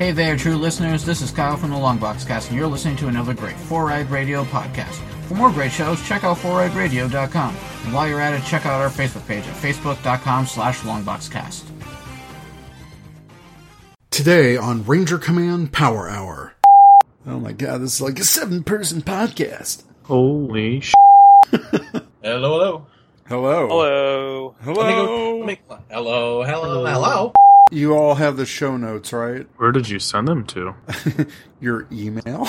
Hey there, true listeners. This is Kyle from the Longbox Cast, and you're listening to another great Four Eyed Radio podcast. For more great shows, check out foureyedradio.com. And while you're at it, check out our Facebook page at facebook.com slash longboxcast. Today on Ranger Command Power Hour. Oh my god, this is like a seven person podcast. Holy sh! Hello, hello. Hello. Hello. Let Hello. go. Let me, hello, hello, hello. You all have the show notes, right? Where did you send them to? Your email?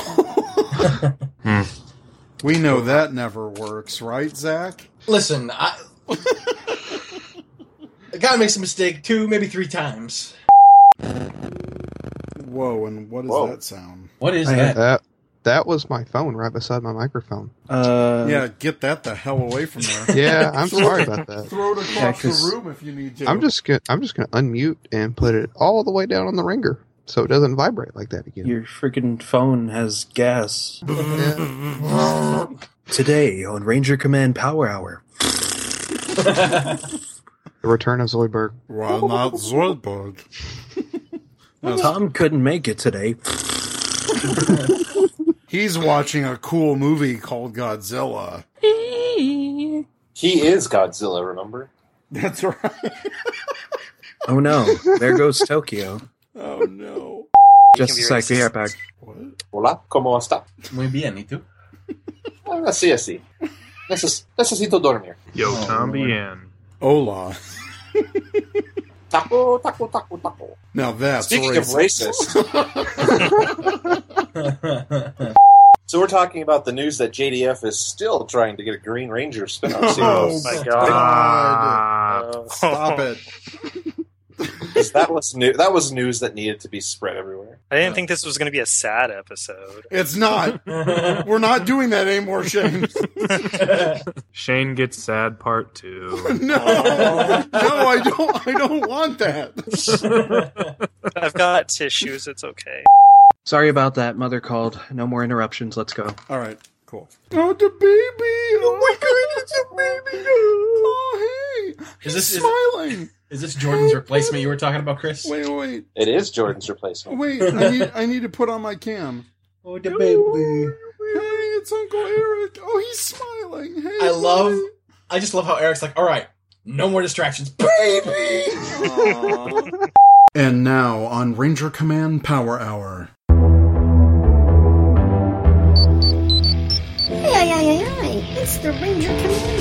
Hmm. we know that never works, right, Zach? Listen, I. The guy makes a mistake two, maybe three times. Whoa, and what does Whoa. that sound? What is I- that? That that was my phone right beside my microphone. Uh, yeah, get that the hell away from there. Yeah, I'm sorry about that. Throw it across Yeah, 'cause- the room if you need to. I'm just gonna I'm just gonna unmute and put it all the way down on the ringer so it doesn't vibrate like that again. Your freaking phone has gas. Yeah. Today on Ranger Command Power Hour. The return of Zoidberg. Well, not Zoidberg. Tom couldn't make it today. He's watching a cool movie called Godzilla. He is Godzilla, remember? That's right. Oh no, there goes Tokyo. Oh no. Just a be sec, be racist. right back. What? Hola, ¿cómo está? Muy bien, ¿y tú? Ah, Así, así. Neces- necesito dormir. Yo, Oh, Tom Lord. Hola. Taco, taco, taco, taco. Now that's Speaking racist. of racist, so we're talking about the news that JDF is still trying to get a Green Ranger spin-off Oh series. my God. Uh, Stop it. 'cause that was new. That was news that needed to be spread everywhere. I didn't think this was going to be a sad episode. It's not. We're not doing that anymore, Shane. Shane gets sad part two. No. No, I don't I don't want that. I've got tissues. It's okay. Sorry about that. Mother called. No more interruptions. Let's go. All right, cool. Oh, the baby! Oh my god, it's a baby! Hey! Is He's this- is- smiling? Is this Jordan's replacement you were talking about, Chris? Wait, wait, It is Jordan's replacement. wait! I need, I need to put on my cam. Oh, the baby. Hey, it's Uncle Eric. Oh, he's smiling. Hey, I love. buddy. I just love how Eric's like, all right, no more distractions, baby. And now on Ranger Command Power Hour. Ay, ay, ay, ay, it's the Ranger Command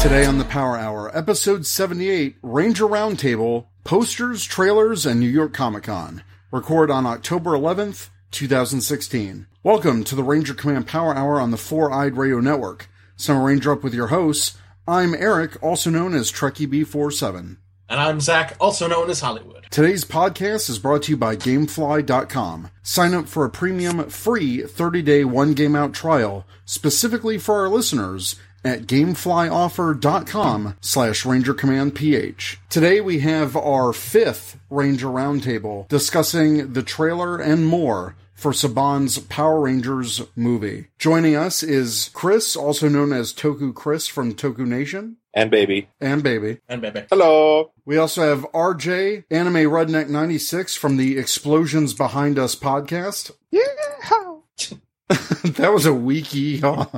Today on the Power Hour, episode 78, Ranger Roundtable, posters, trailers, and New York Comic Con. Record on October 11th, 2016. Welcome to the Ranger Command Power Hour on the Four Eyed Radio Network. Summer Ranger up with your hosts. I'm Eric, also known as Trekkie B47. And I'm Zach, also known as Hollywood. Today's podcast is brought to you by Gamefly.com. Sign up for a premium free 30-day one game out trial specifically for our listeners at gameflyoffer.com slash Ranger Command PH. Today we have our fifth Ranger Roundtable discussing the trailer and more for Saban's Power Rangers movie. Joining us is Chris, also known as Toku Chris from Toku Nation, And baby. and Baby. And baby. Hello. We also have RJ, Anime Redneck 96 from the Explosions Behind Us podcast. Yeah. that was a weak yaw.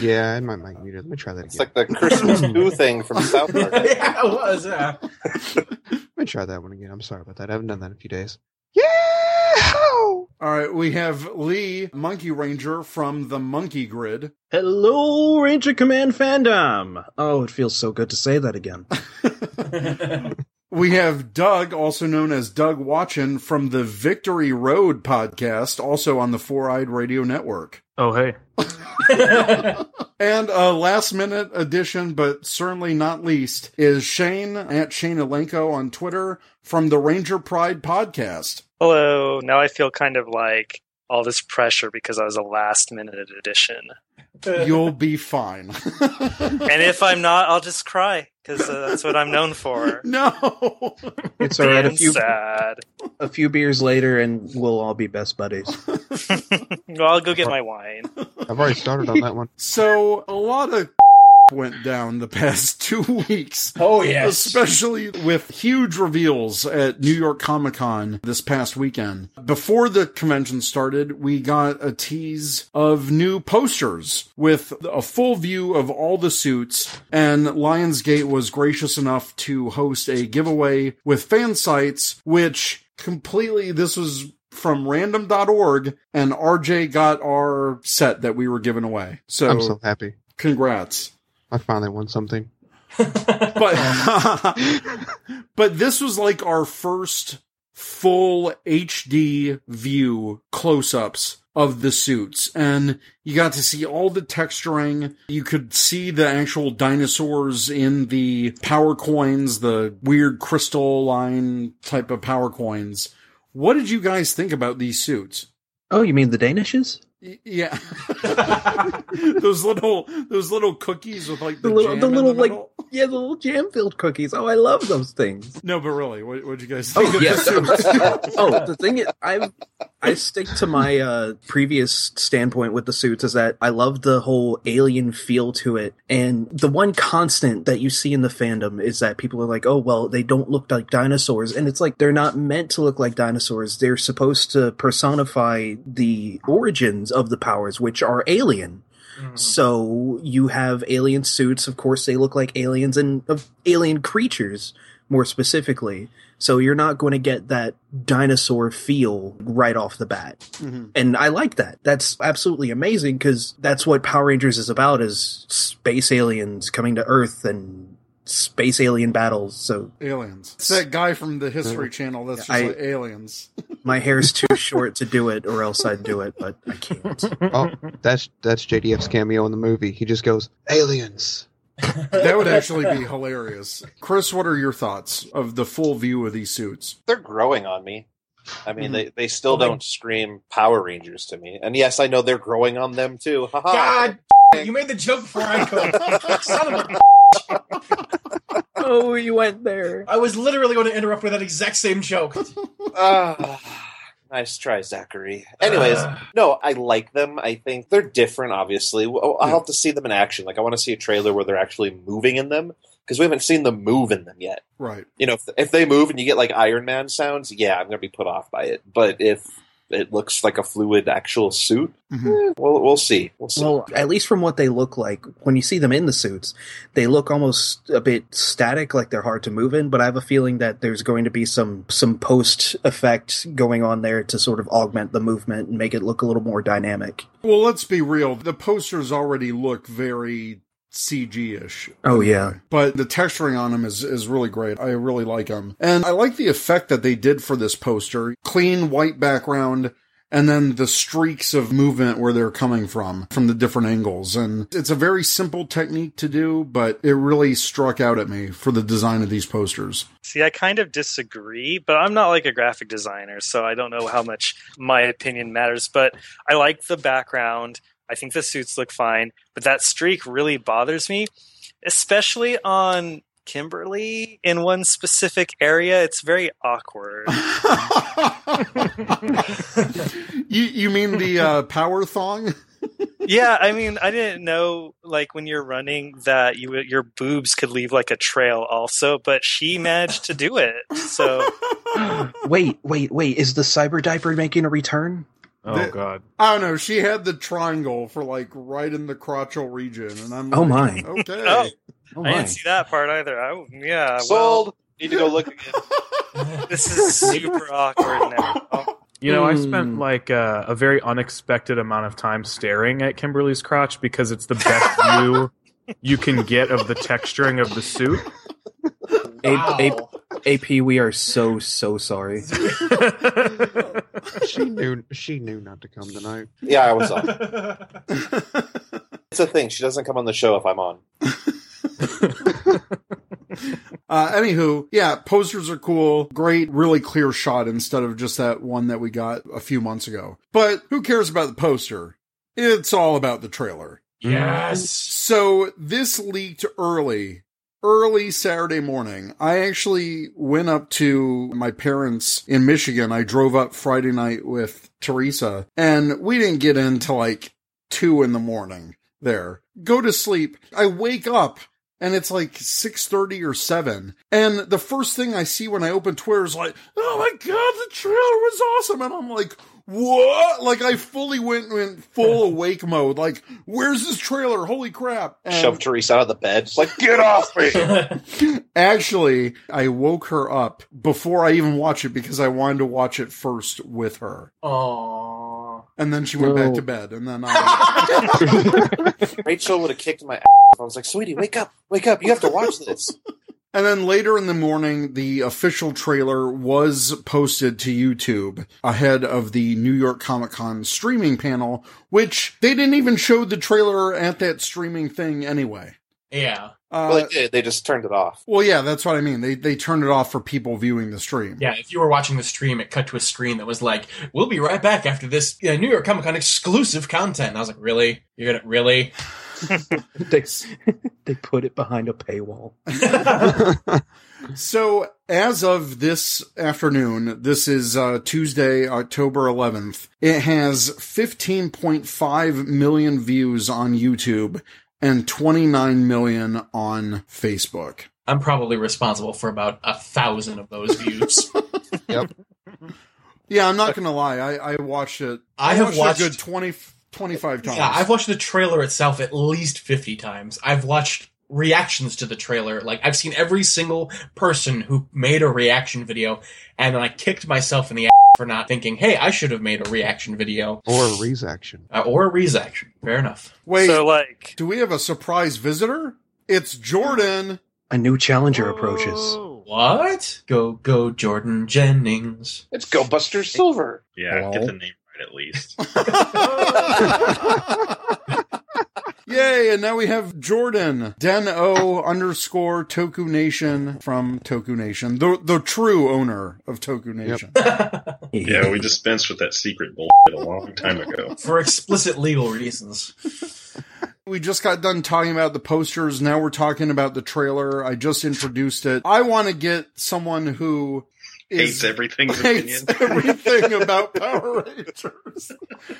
Yeah, I might mic muted. Let me try that It's again. like the Christmas Who thing from South Park. yeah, it was. Yeah. Let me try that one again. I'm sorry about that. I haven't done that in a few days. Yeah. All right, we have Lee, Monkey Ranger from the Monkey Grid. Hello, Ranger Command fandom. Oh, it feels so good to say that again. We have Doug, also known as Doug Watchin from the Victory Road podcast, also on the Four Eyed Radio Network. Oh, hey. And a last minute addition, but certainly not least, is Shane at Shane Elenko on Twitter from the Ranger Pride podcast. Hello. Now I feel kind of like all this pressure because I was a last minute addition. You'll be fine. And if I'm not, I'll just cry because uh, that's what I'm known for. no. It's all right. A few sad. a few beers later, and we'll all be best buddies. well, I'll go get my wine. I've already started on that one. So a lot of went down the past two weeks. Oh yes. Especially with huge reveals at New York Comic Con this past weekend. Before the convention started, we got a tease of new posters with a full view of all the suits, and Lionsgate was gracious enough to host a giveaway with fan sites, which completely, this was from random.org, and RJ got our set that we were giving away. So, I'm so happy. congrats I finally won something. but but this was like our first full HD view close-ups of the suits and you got to see all the texturing you could see the actual dinosaurs in the power coins the weird crystal line type of power coins what did you guys think about these suits Oh, you mean the Danishes? Y- yeah. Those little those little cookies with like the, The little, jam the in little, like, yeah, the little jam filled cookies. Oh, I love those things. no but really what would you guys think Oh of yes. oh, the thing is, I I stick to my uh, previous standpoint with the suits is that I love the whole alien feel to it, and the one constant that you see in the fandom is that people are like, "Oh, well, they don't look like dinosaurs," and it's like they're not meant to look like dinosaurs. They're supposed to personify the origins of the powers, which are alien. So you have alien suits. Of course, they look like aliens and of alien creatures more specifically. So you're not going to get that dinosaur feel right off the bat. Mhm. And I like that. That's absolutely amazing because that's what Power Rangers is about is space aliens coming to Earth and space alien battles. So Aliens. It's that guy from the History Channel that's just I- like aliens. my hair's too short to do it or else I'd do it, but I can't. Oh, that's that's JDF's cameo in the movie. He just goes aliens. That would actually be hilarious. Chris, what are your thoughts of the full view of these suits? They're growing on me. I mean, Mhm. they, they still Well, don't scream Power Rangers to me. And yes, I know they're growing on them too. Haha. God, you made the joke before I could. Son of a. oh, you went there. I was literally going to interrupt with that exact same joke. Ah, nice try, Zachary. Anyways, no, I like them. I think they're different, obviously. I'll Yeah. have to see them in action. Like, I want to see a trailer where they're actually moving in them because we haven't seen them move in them yet. Right. You know, if, if they move and you get like Iron Man sounds, yeah, I'm going to be put off by it. But if it looks like a fluid actual suit, Mhm. eh, we'll, we'll see. We'll see. Well, at least from what they look like, when you see them in the suits, they look almost a bit static, like they're hard to move in. But I have a feeling that there's going to be some some post effect going on there to sort of augment the movement and make it look a little more dynamic. Well, let's be real. The posters already look very CG-ish. Oh yeah, But the texturing on them is, is really great. I really like them. And I like the effect that they did for this poster. Clean white background and then the streaks of movement where they're coming from, from the different angles. And it's a very simple technique to do, but it really struck out at me for the design of these posters. See, I kind of disagree, but I'm not like a graphic designer, so I don't know how much my opinion matters. But I like the background. I think the suits look fine, but that streak really bothers me, especially on Kimberly in one specific area. It's very awkward. you, you mean the uh, power thong? yeah, I mean, I didn't know like when you're running that you your boobs could leave like a trail also, but she managed to do it. So wait, wait, wait! Is the cyber diaper making a return? Oh The- god. I don't know. She had the triangle for like right in the crotchal region, and I'm Oh, like, my. okay. Oh. Oh I my! didn't see that part either. I, yeah, Sold. Need to go look again. well, this is super awkward now. Oh, You know, I spent Hmm. like uh, a very unexpected amount of time staring at Kimberly's crotch because it's the best view you can get of the texturing of the suit. Abe, Wow. Abe, AP, we are so so sorry. she knew she knew not to come tonight. Yeah, I was on. It's a thing. She doesn't come on the show if I'm on. Uh, anywho, yeah, posters are cool. Great, really clear shot instead of just that one that we got a few months ago. But who cares about the poster? It's all about the trailer. Yes. So this leaked early, early Saturday morning. I actually went up to my parents in Michigan. I drove up Friday night with Teresa and we didn't get in till like two in the morning there. Go to sleep. I wake up and it's like 6.30 or 7 and the first thing i see when i open twitter is like oh my god the trailer was awesome and i'm like what like i fully went in full awake mode like where's this trailer holy crap And Shove Teresa out of the bed. It's like, get off me. actually i woke her up before i even watched it because i wanted to watch it first with her Aww. and then she went back to bed and then i Rachel would have kicked my ass. I was like, sweetie, wake up. Wake up. You have to watch this. And then later in the morning, the official trailer was posted to YouTube ahead of the New York Comic Con streaming panel, which they didn't even show the trailer at that streaming thing anyway. Yeah. Uh, well, they did. They just turned it off. well, yeah, that's what I mean. They they turned it off for people viewing the stream. Yeah, if you were watching the stream, it cut to a screen that was like, "We'll be right back after this uh, New York Comic Con exclusive content." And I was like, "Really? You're gonna really?" they, they put it behind a paywall. So as of this afternoon, this is uh, Tuesday, October 11th. It has 15.5 million views on YouTube and 29 million on Facebook. I'm probably responsible for about a thousand of those views. Yep. Yeah, I'm not gonna lie. I, I watched it. I have it a watched- good 20, 25 times. yeah, I've watched the trailer itself at least 50 times. I've watched reactions to the trailer. Like, I've seen every single person who made a reaction video, and then I kicked myself in the ass for not thinking, hey, I should have made a reaction video. Or a Reese action. Uh, or a reaction. Fair enough. Wait, So like, do we have a surprise visitor? It's Jordan. A new challenger approaches. What? Go, go, Jordan Jennings. It's Go Buster Silver. Yeah, Hello? get the name right at least. Yay, and now we have Jordan. Den O underscore Toku Nation from Toku Nation. The the true owner of Toku Nation. yeah, we dispensed with that secret bullshit a long time ago. For explicit legal reasons. We just got done talking about the posters. Now we're talking about the trailer. I just introduced it. I want to get someone who Hates everything's hates everything about Power Rangers.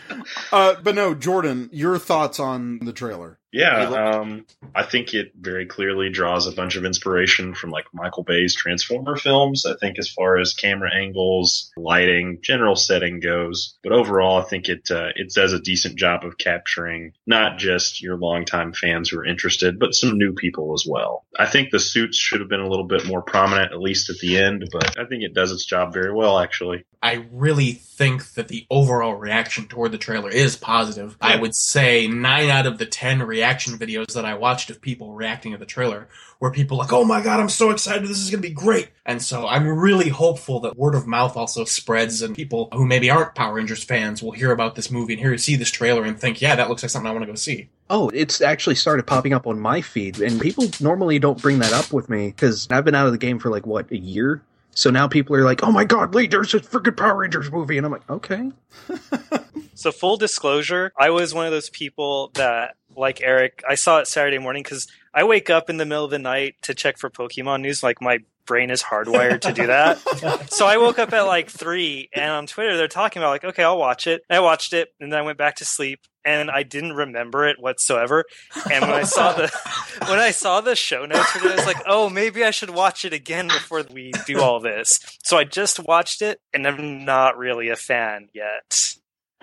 uh, but no, Jordan, your thoughts on the trailer? Yeah, um, I think it very clearly draws a bunch of inspiration from like Michael Bay's Transformer films. I think as far as camera angles, lighting, general setting goes, but overall, I think it uh, it does a decent job of capturing not just your longtime fans who are interested, but some new people as well. I think the suits should have been a little bit more prominent, at least at the end, but I think it does its job very well, actually. I really think that the overall reaction toward the trailer is positive. I would say nine out of the ten reaction videos that I watched of people reacting to the trailer where people like, oh my god, I'm so excited, this is gonna be great. And so I'm really hopeful that word of mouth also spreads and people who maybe aren't Power Rangers fans will hear about this movie and hear see this trailer and think, yeah, that looks like something I want to go see. Oh, it's actually started popping up on my feed, and people normally don't bring that up with me because I've been out of the game for like what a year. So now people are like, "Oh my god, Lee, there's a freaking Power Rangers movie," and I'm like, "Okay." So full disclosure, I was one of those people that, like Eric, I saw it Saturday morning because I wake up in the middle of the night to check for Pokemon news. Like my brain is hardwired to do that. so I woke up at like three, and on Twitter they're talking about like, okay, I'll watch it. And I watched it, and then I went back to sleep, and I didn't remember it whatsoever. And when I saw the when I saw the show notes for it, I was like, oh, maybe I should watch it again before we do all this. So I just watched it, and I'm not really a fan yet.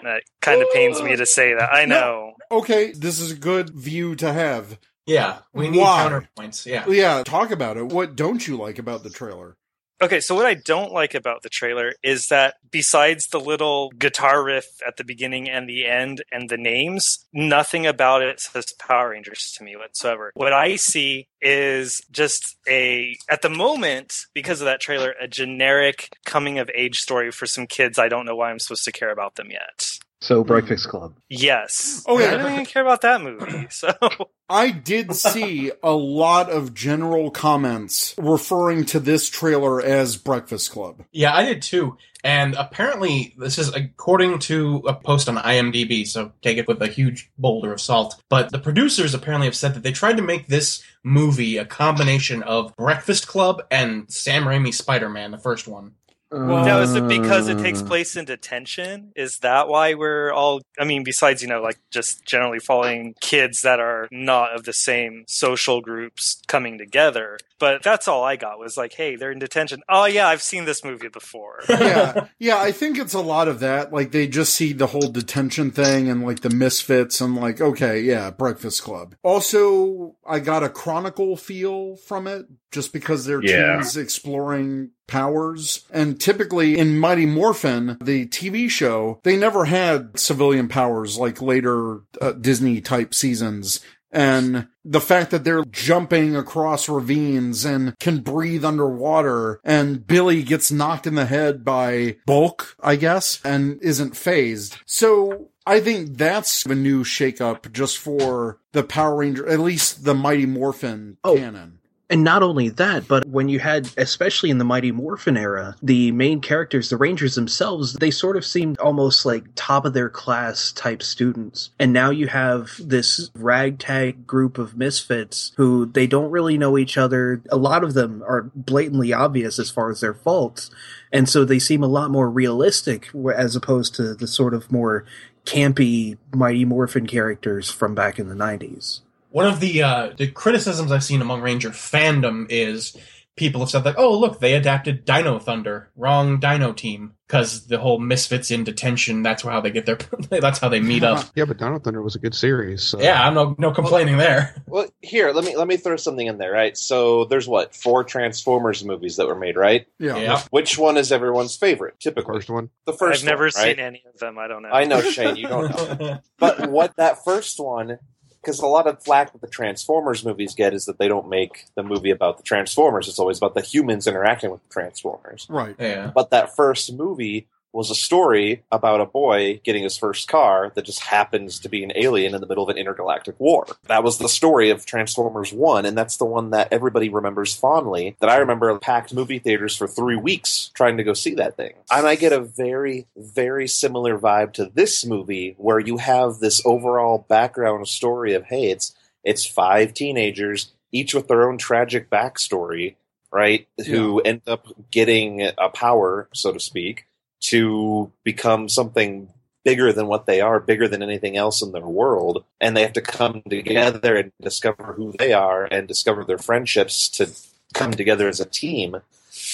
That kind of pains me to say that. I know. Okay, this is a good view to have. Yeah, we need Why? counterpoints. Yeah. Yeah, talk about it. What don't you like about the trailer? Okay, so what I don't like about the trailer is that besides the little guitar riff at the beginning and the end and the names, nothing about it says Power Rangers to me whatsoever. What I see is just a, at the moment, because of that trailer, a generic coming of age story for some kids. I don't know why I'm supposed to care about them yet. So hmm. Breakfast Club. Yes. Oh, yeah. I don't even care about that movie. So I did see a lot of general comments referring to this trailer as Breakfast Club. Yeah, I did too. And apparently, this is according to a post on IMDb, so take it with a huge boulder of salt. But the producers apparently have said that they tried to make this movie a combination of Breakfast Club and Sam Raimi's Spider Man, the first one. Now, is it because it takes Uh, place in detention? Is that why we're all? I mean, besides you know, like just generally following kids that are not of the same social groups coming together. But that's all I got was like, hey, they're in detention. Oh yeah, I've seen this movie before. yeah, yeah, I think it's a lot of that. Like they just see the whole detention thing and like the misfits and like, okay, yeah, Breakfast Club. Also, I got a Chronicle feel from it just because they're Yeah. teens exploring powers. And typically in Mighty Morphin, the TV show, they never had civilian powers like later uh, Disney type seasons. And the fact that they're jumping across ravines and can breathe underwater and Billy gets knocked in the head by Bulk, I guess, and isn't phased. So I think that's a new shakeup just for the Power Ranger, at least the Mighty Morphin Oh. canon. And not only that, but when you had, especially in the Mighty Morphin era, the main characters, the Rangers themselves, they sort of seemed almost like top of their class type students. And now you have this ragtag group of misfits who they don't really know each other. A lot of them are blatantly obvious as far as their faults. And so they seem a lot more realistic as opposed to the sort of more campy Mighty Morphin characters from back in the 90s. One of the uh, the criticisms I've seen among Ranger fandom is people have said like, "Oh, look, they adapted Dino Thunder, wrong Dino team." Because the whole misfits in detention, that's how they get their, that's how they meet up. Yeah, but Dino Thunder was a good series. So. Yeah, I'm no no complaining there. Well, here, let me let me throw something in there, right? So there's what four Transformers movies that were made, right? Yeah. Yeah. Which one is everyone's favorite? Typically, First one. the first. I've never one, right? seen any of them. I don't know. I know, Shane, you don't know. But what that first one, because a lot of flack that the Transformers movies get is that they don't make the movie about the Transformers. It's always about the humans interacting with the Transformers. Right. yeah. But that first movie was a story about a boy getting his first car that just happens to be an alien in the middle of an intergalactic war. That was the story of Transformers 1, and that's the one that everybody remembers fondly. That I remember packed movie theaters for three weeks trying to go see that thing. And I get a very, very similar vibe to this movie where you have this overall background story of, hey, it's it's five teenagers, each with their own tragic backstory, right? Who end up getting a power, so to speak, to become something bigger than what they are, bigger than anything else in their world, and they have to come together and discover who they are and discover their friendships to come together as a team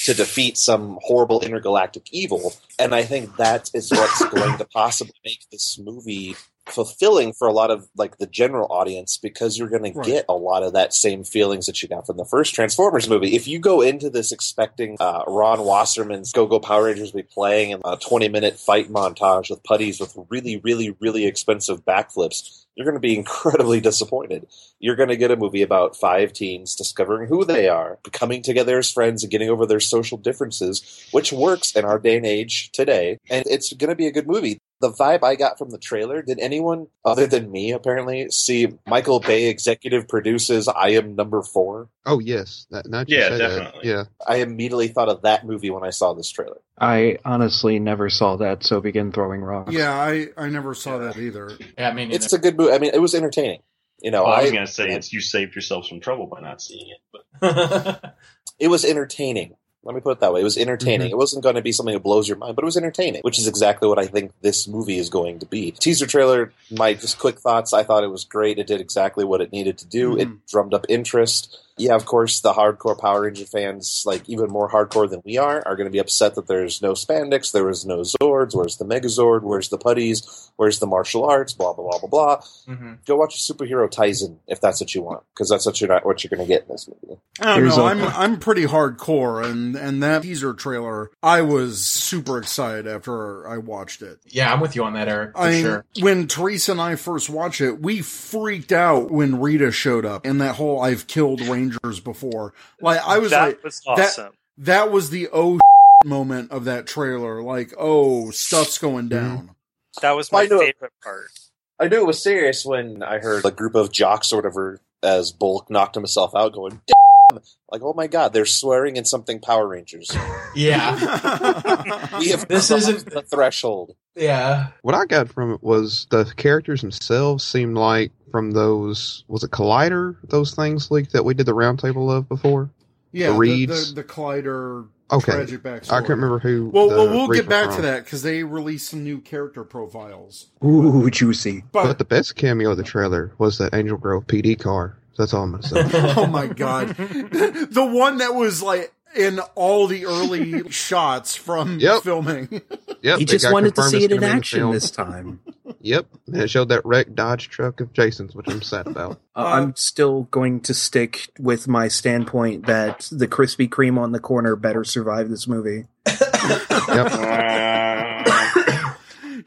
to defeat some horrible intergalactic evil. And I think that is what's going to possibly make this movie fulfilling for a lot of like the general audience because you're going to get a lot of that same feelings that you got from the first Transformers movie. If you go into this expecting uh, Ron Wasserman's Go Go Power Rangers be playing in a 20 minute fight montage with putties with really, really, really expensive backflips, you're going to be incredibly disappointed. You're going to get a movie about five teens discovering who they are, coming together as friends, and getting over their social differences, which works in our day and age today. And it's going to be a good movie. The vibe I got from the trailer, did anyone other than me apparently see Michael Bay executive produces I Am Number Four? Oh yes, that, now that you Yeah, say that, definitely. yeah. I immediately thought of that movie when I saw this trailer. I honestly never saw that, so begin throwing rocks. Yeah, I, I never saw that either. Yeah, I mean, It's a good movie. I mean, it was entertaining. You know, Well, I was going to say it's you saved yourself some trouble by not seeing it, but it was entertaining. Let me put it that way. It was entertaining. Mm-hmm. It wasn't going to be something that blows your mind, but it was entertaining, which is exactly what I think this movie is going to be. Teaser trailer, my just quick thoughts. I thought it was great. It did exactly what it needed to do. It mm-hmm. drummed up interest. Yeah, of course, the hardcore Power Ranger fans, like even more hardcore than we are, are going to be upset that there's no spandex, there was no Zords. Where's the Megazord? Where's the putties? Where's the martial arts? Blah blah blah blah blah. Mm-hmm. Go watch a superhero Taisen if that's what you want, because that's what you're not what you're going to get in this movie. I don't Here's know. a- I'm I'm pretty hardcore, and and that teaser trailer, I was super excited after I watched it. Yeah, I'm with you on that, Eric, for I sure. when Teresa and I first watched it, we freaked out when Rita showed up and that whole "I've killed Rangers before." Like I was that like, was awesome. that was the oh moment of that trailer. Like, oh, stuff's going mm-hmm. down. That was my I know- favorite part. I knew it was serious when I heard a group of jocks or whatever as Bulk knocked himself out, going, "Damn!" Like, oh my god, they're swearing in something Power Rangers. Yeah, We have This isn't- the threshold. yeah. What I got from it was the characters themselves seemed like from those was it Collider those things leaked that we did the roundtable of before. Yeah, The the, Reeds. the, the Collider Okay, tragic backstory. I can't remember who. Well, well we'll Reeds get were back to that because they released some new character profiles. Ooh, juicy. But, But the best cameo of the trailer was that Angel Grove PD car. That's all I'm gonna say. oh my god, the one that was like in all the early shots from Yep. filming. Yep, he just wanted to see it in gonna be the action this time. Yep, and it showed that wrecked Dodge truck of Jason's, which I'm sad about. Uh, I'm still going to stick with my standpoint that the Krispy Kreme on the corner better survive this movie. Yep,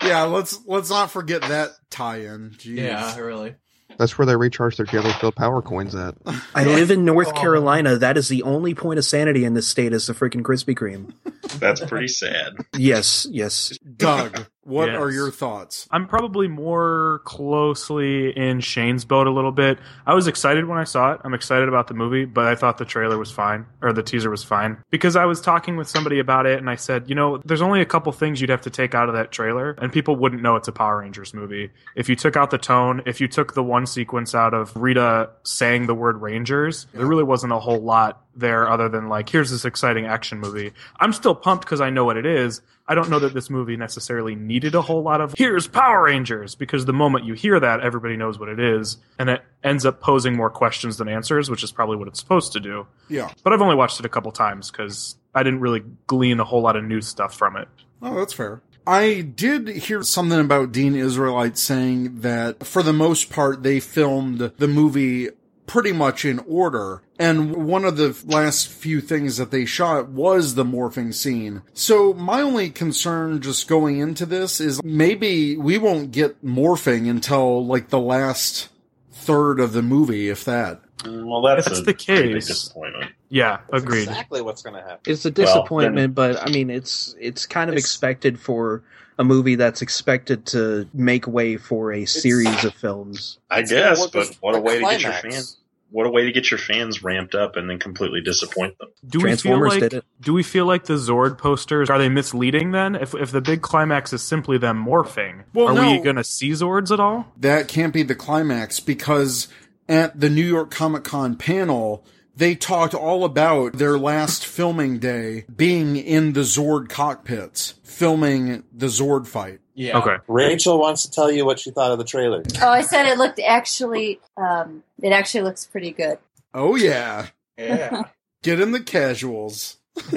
yeah, let's let's not forget that tie-in. Jeez. Yeah, really. That's where they recharge their jelly filled power coins at. I live in North Oh. Carolina. That is the only point of sanity in this state is the freaking Krispy Kreme. That's pretty sad. Yes, yes. Doug, what Yes. are your thoughts? I'm probably more closely in Shane's boat a little bit. I was excited when I saw it. I'm excited about the movie, but I thought the trailer was fine, or the teaser was fine. Because I was talking with somebody about it, and I said, you know, there's only a couple things you'd have to take out of that trailer, and people wouldn't know it's a Power Rangers movie. If you took out the tone, if you took the one sequence out of Rita saying the word Rangers, there really wasn't a whole lot there other than like, here's this exciting action movie. I'm still pumped because I know what it is. I don't know that this movie necessarily needed a whole lot of here's Power Rangers because the moment you hear that, everybody knows what it is, and it ends up posing more questions than answers, which is probably what it's supposed to do. Yeah. But I've only watched it a couple times because I didn't really glean a whole lot of new stuff from it. Oh, that's fair. I did hear something about Dean Israelite saying that for the most part they filmed the movie pretty much in order. And one of the last few things that they shot was the morphing scene. So my only concern just going into this is maybe we won't get morphing until like the last third of the movie, if that. Well, that's, That's a the case. disappointment. Yeah, agreed. Exactly what's going to happen. It's a Well, disappointment, but I mean, it's it's kind of It's- expected for a movie that's expected to make way for a series of films. I guess, work but what a the way to get your fans. What a way to get your fans ramped up and then completely disappoint them. Do we feel Transformers like did it. do we feel like the Zord posters are they misleading then? If if the big climax is simply them morphing, Well, are we going to see Zords at all? that can't be the climax because at the New York Comic Con panel, they talked all about their last filming day being in the Zord cockpits, filming the Zord fight. Yeah. Okay. Rachel wants to tell you what she thought of the trailer. Oh, I said it looked actually. Um, it actually looks pretty good. Oh yeah. Yeah. Get in the casuals.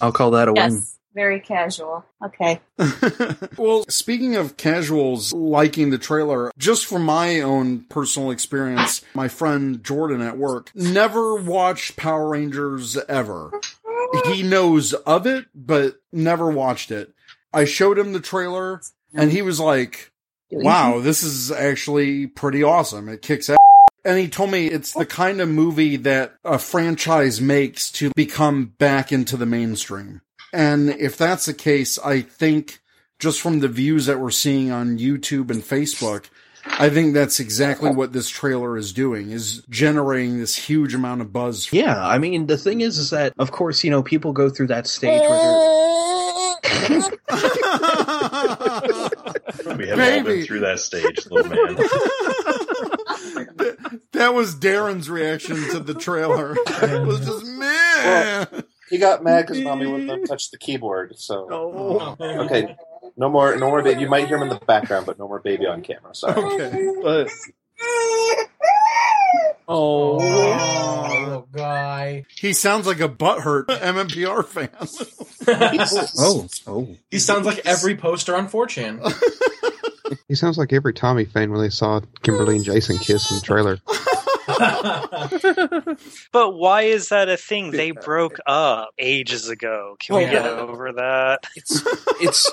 I'll call that a win. Yes, very casual. Okay. well, speaking of casuals liking the trailer, just from my own personal experience, my friend Jordan at work never watched Power Rangers ever. He knows of it, but never watched it. I showed him the trailer and he was like, wow, this is actually pretty awesome. It kicks ass. And he told me it's the kind of movie that a franchise makes to become back into the mainstream. And if that's the case, I think just from the views that we're seeing on YouTube and Facebook, I think that's exactly what this trailer is doing, is generating this huge amount of buzz. Yeah, I mean, the thing is, is that of course, you know, people go through that stage where We have all been through that stage, little man. that was Darren's reaction to the trailer. It was just meh. He got mad because mommy wouldn't let him touch the keyboard. So Oh. okay, no more, no more baby. You might hear him in the background, but no more baby on camera. Sorry. Okay. But Oh, Oh, guy. He sounds like a butthurt MMPR fan. oh, oh. He sounds like every poster on 4chan. He sounds like every Tommy fan when they saw Kimberly and Jason kiss in the trailer. But why is that a thing? They broke up ages ago. Can we Well, get yeah. over that? it's it's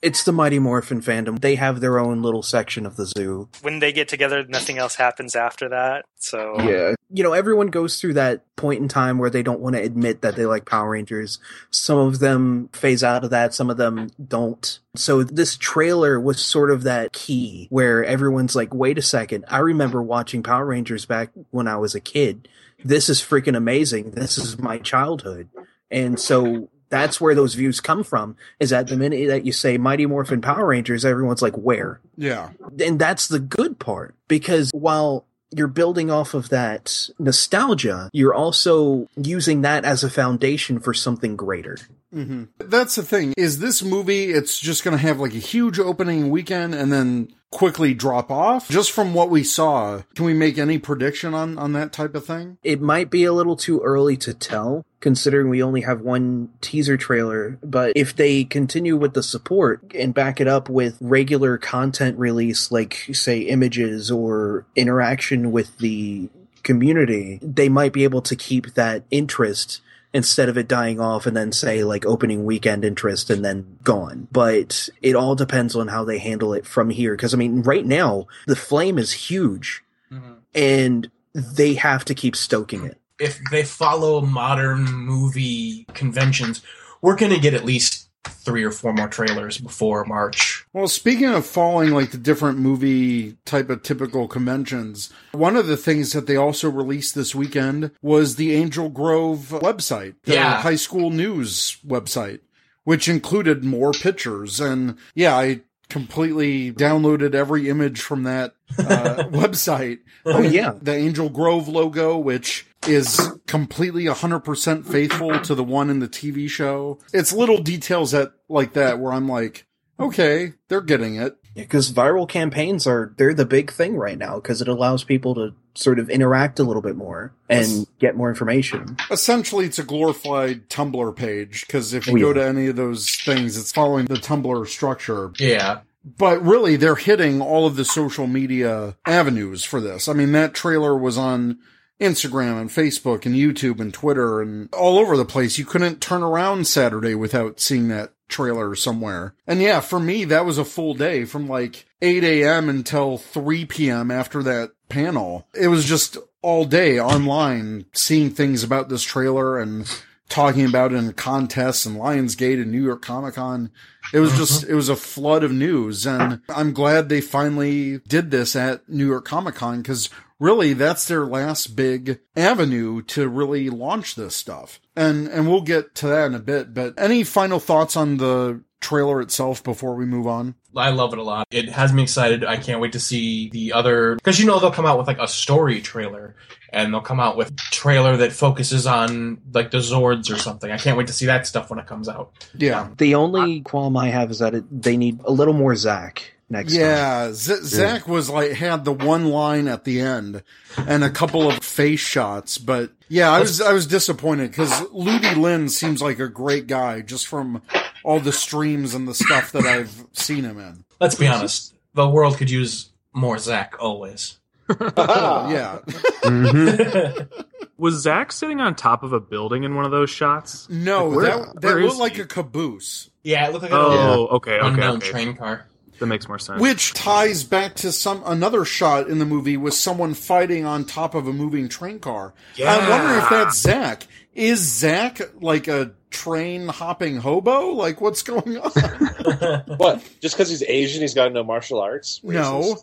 the Mighty Morphin fandom. They have their own little section of the zoo. When they get together, nothing else happens after that. So Yeah. You know, everyone goes through that point in time where they don't want to admit that they like Power Rangers. Some of them phase out of that, some of them don't. So this trailer was sort of that key where everyone's like, wait a second, I remember watching Power Rangers back when I was a kid. This is freaking amazing. This is my childhood. And so that's where those views come from is that the minute that you say Mighty Morphin Power Rangers, everyone's like, where? yeah. and that's the good part because while you're building off of that nostalgia, you're also using that as a foundation for something greater. hmm That's the thing. Is this movie? It's just going to have like a huge opening weekend and then quickly drop off. Just from what we saw, can we make any prediction on on that type of thing? It might be a little too early to tell, considering we only have one teaser trailer, but if they continue with the support and back it up with regular content release, like, say, images or interaction with the community, they might be able to keep that interest instead of it dying off and then say like opening weekend interest and then gone. But it all depends on how they handle it from here. Cause I mean, right now, the flame is huge mm-hmm. and they have to keep stoking it. if they follow modern movie conventions, we're going to get at least three or four more trailers before March. Well, speaking of following like the different movie type of typical conventions, one of the things that they also released this weekend was the Angel Grove website, the Yeah. high school news website, which included more pictures. And yeah, I completely downloaded every image from that uh, website. Oh, yeah. The Angel Grove logo, which is completely 100% faithful to the one in the TV show. It's little details that like that where I'm like, okay, they're getting it. Because viral campaigns are, they're the big thing right now because it allows people to sort of interact a little bit more and get more information. Essentially, it's a glorified Tumblr page because if you Oh, go to any of those things, it's following the Tumblr structure. Yeah. But really, they're hitting all of the social media avenues for this. I mean, that trailer was on Instagram and Facebook and YouTube and Twitter and all over the place. You couldn't turn around Saturday without seeing that trailer somewhere. And yeah, for me, that was a full day from like 8 a.m. until 3 p.m. after that panel. It was just all day online seeing things about this trailer and talking about it in contests and Lionsgate and New York Comic Con. It was just, it was a flood of news. And I'm glad they finally did this at New York Comic Con because really that's their last big avenue to really launch this stuff. And, and we'll get to that in a bit, but any final thoughts on the trailer itself before we move on? I love it a lot. It has me excited. I can't wait to see the other because you know they'll come out with like a story trailer and they'll come out with trailer that focuses on like the Zords or something. I can't wait to see that stuff when it comes out. Yeah. The only qualm I have is that it, they need a little more Zach next time. Yeah, Z- Zach was like had the one line at the end and a couple of face shots, but yeah, I was I was disappointed because Ludi Lin seems like a great guy just from all the streams and the stuff that I've seen him in. Let's be honest. The world could use more Zach always. yeah. Mm-hmm. Was Zach sitting on top of a building in one of those shots? No, Where- that that where is looked like he? a caboose. Yeah, it looked like Oh, okay, okay, unknown okay. train car. That makes more sense. Which ties back to some another shot in the movie with someone fighting on top of a moving train car. I wonder if that's Zach. Is Zach like a train hopping hobo? Like what's going on? what? Just because he's Asian, he's got no martial arts? No,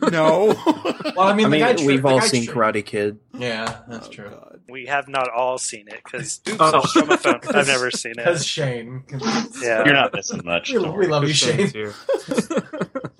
no. Well, I mean, I the mean, guy tra- we've the all guy seen tra- Karate Kid. Yeah, that's true. Oh, We have not all seen it because Oh. from a phone. I've never seen That's it. Shane. Yeah. You're not missing much. We, we love you, Good Shane.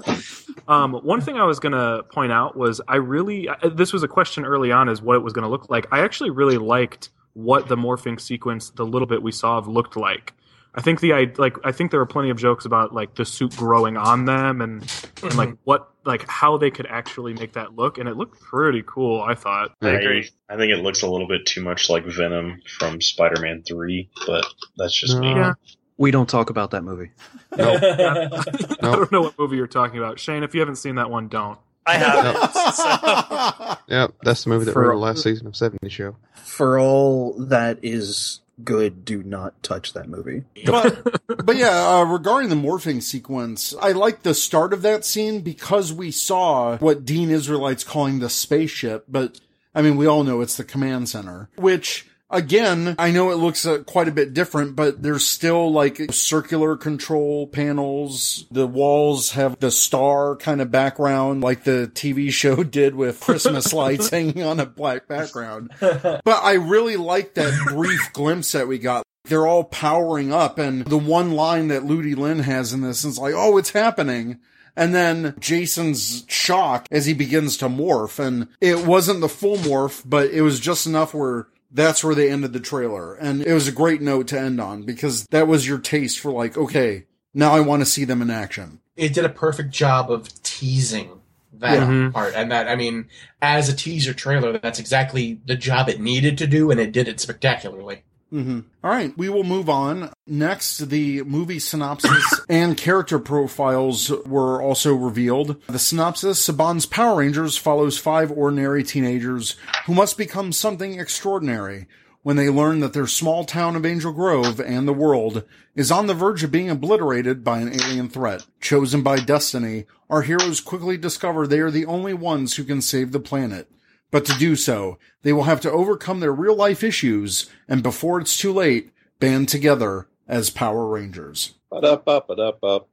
um, one thing I was going to point out was I really uh, this was a question early on is what it was going to look like. I actually really liked what the morphing sequence, the little bit we saw of, looked like. I think the I like I think there were plenty of jokes about like the suit growing on them and and mm-hmm. like what like how they could actually make that look, and it looked pretty cool. I thought. I, agree. I think it looks a little bit too much like Venom from Spider-Man Three, but that's just me. Yeah. We don't talk about that movie. Nope. I don't know what movie you're talking about, Shane. If you haven't seen that one, don't. I haven't. Yep, that's the movie that For- ruined last season of 70 Show. For all that is good, do not touch that movie. but, but yeah, uh, regarding the morphing sequence, I like the start of that scene because we saw what Dean Israelite's calling the spaceship, but I mean, we all know it's the command center, which again, I know it looks uh, quite a bit different, but there's still like circular control panels. The walls have the star kind of background like the TV show did with Christmas lights hanging on a black background. But I really like that brief glimpse that we got. They're all powering up and the one line that Ludi Lin has in this is like, oh, it's happening. And then Jason's shock as he begins to morph. And it wasn't the full morph, but it was just enough where that's where they ended the trailer. And it was a great note to end on because that was your taste for like, okay, now I want to see them in action. it did a perfect job of teasing that Yeah. Mhm. part. And that, I mean, as a teaser trailer, that's exactly the job it needed to do, and it did it spectacularly. Mm-hmm. All right, we will move on. Next, the movie synopsis and character profiles were also revealed. The synopsis Saban's Power Rangers follows five ordinary teenagers who must become something extraordinary when they learn that their small town of Angel Grove and the world is on the verge of being obliterated by an alien threat. Chosen by destiny, our heroes quickly discover they are the only ones who can save the planet. But to do so, they will have to overcome their real life issues and before it's too late, band together as Power Rangers. Up, up, up, up.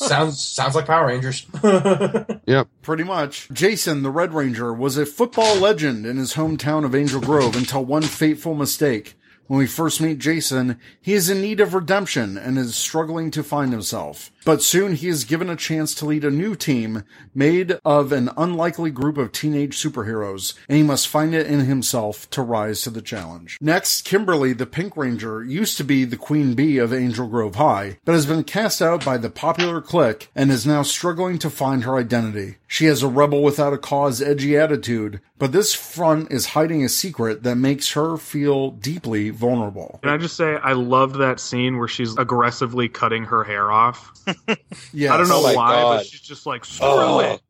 sounds sounds like Power Rangers. Yep. Pretty much. Jason, the Red Ranger, was a football legend in his hometown of Angel Grove until one fateful mistake. When we first meet Jason, he is in need of redemption and is struggling to find himself. But soon he is given a chance to lead a new team made of an unlikely group of teenage superheroes, and he must find it in himself to rise to the challenge. Next, Kimberly, the Pink Ranger, used to be the Queen Bee of Angel Grove High, but has been cast out by the popular clique and is now struggling to find her identity. She has a rebel without a cause edgy attitude, but this front is hiding a secret that makes her feel deeply vulnerable. Can I just say I loved that scene where she's aggressively cutting her hair off. Yes. I don't know Oh why, God. but she's just like screw Oh. it.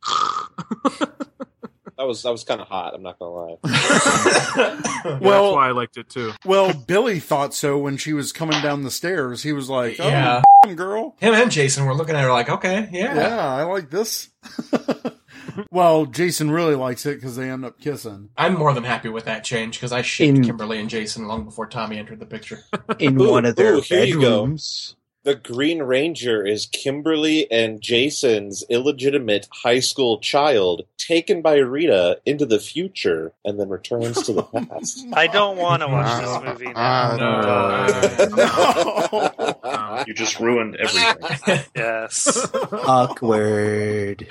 That was that was kind of hot. I'm not gonna lie. Yeah, Well- that's why I liked it too. Well, Billy thought so when she was coming down the stairs. He was like, "Oh, Yeah. girl, Him and Jason were looking at her like, okay, yeah. yeah, I like this." well, Jason really likes it because they end up kissing. I'm more than happy with that change because I shipped In- Kimberly and Jason long before Tommy entered the picture. In Ooh, one of their ooh, here you go. bedrooms. The Green Ranger is Kimberly and Jason's illegitimate high school child taken by Rita into the future and then returns to the past. I don't want to watch this movie uh, now. No. You just ruined everything. yes. Awkward.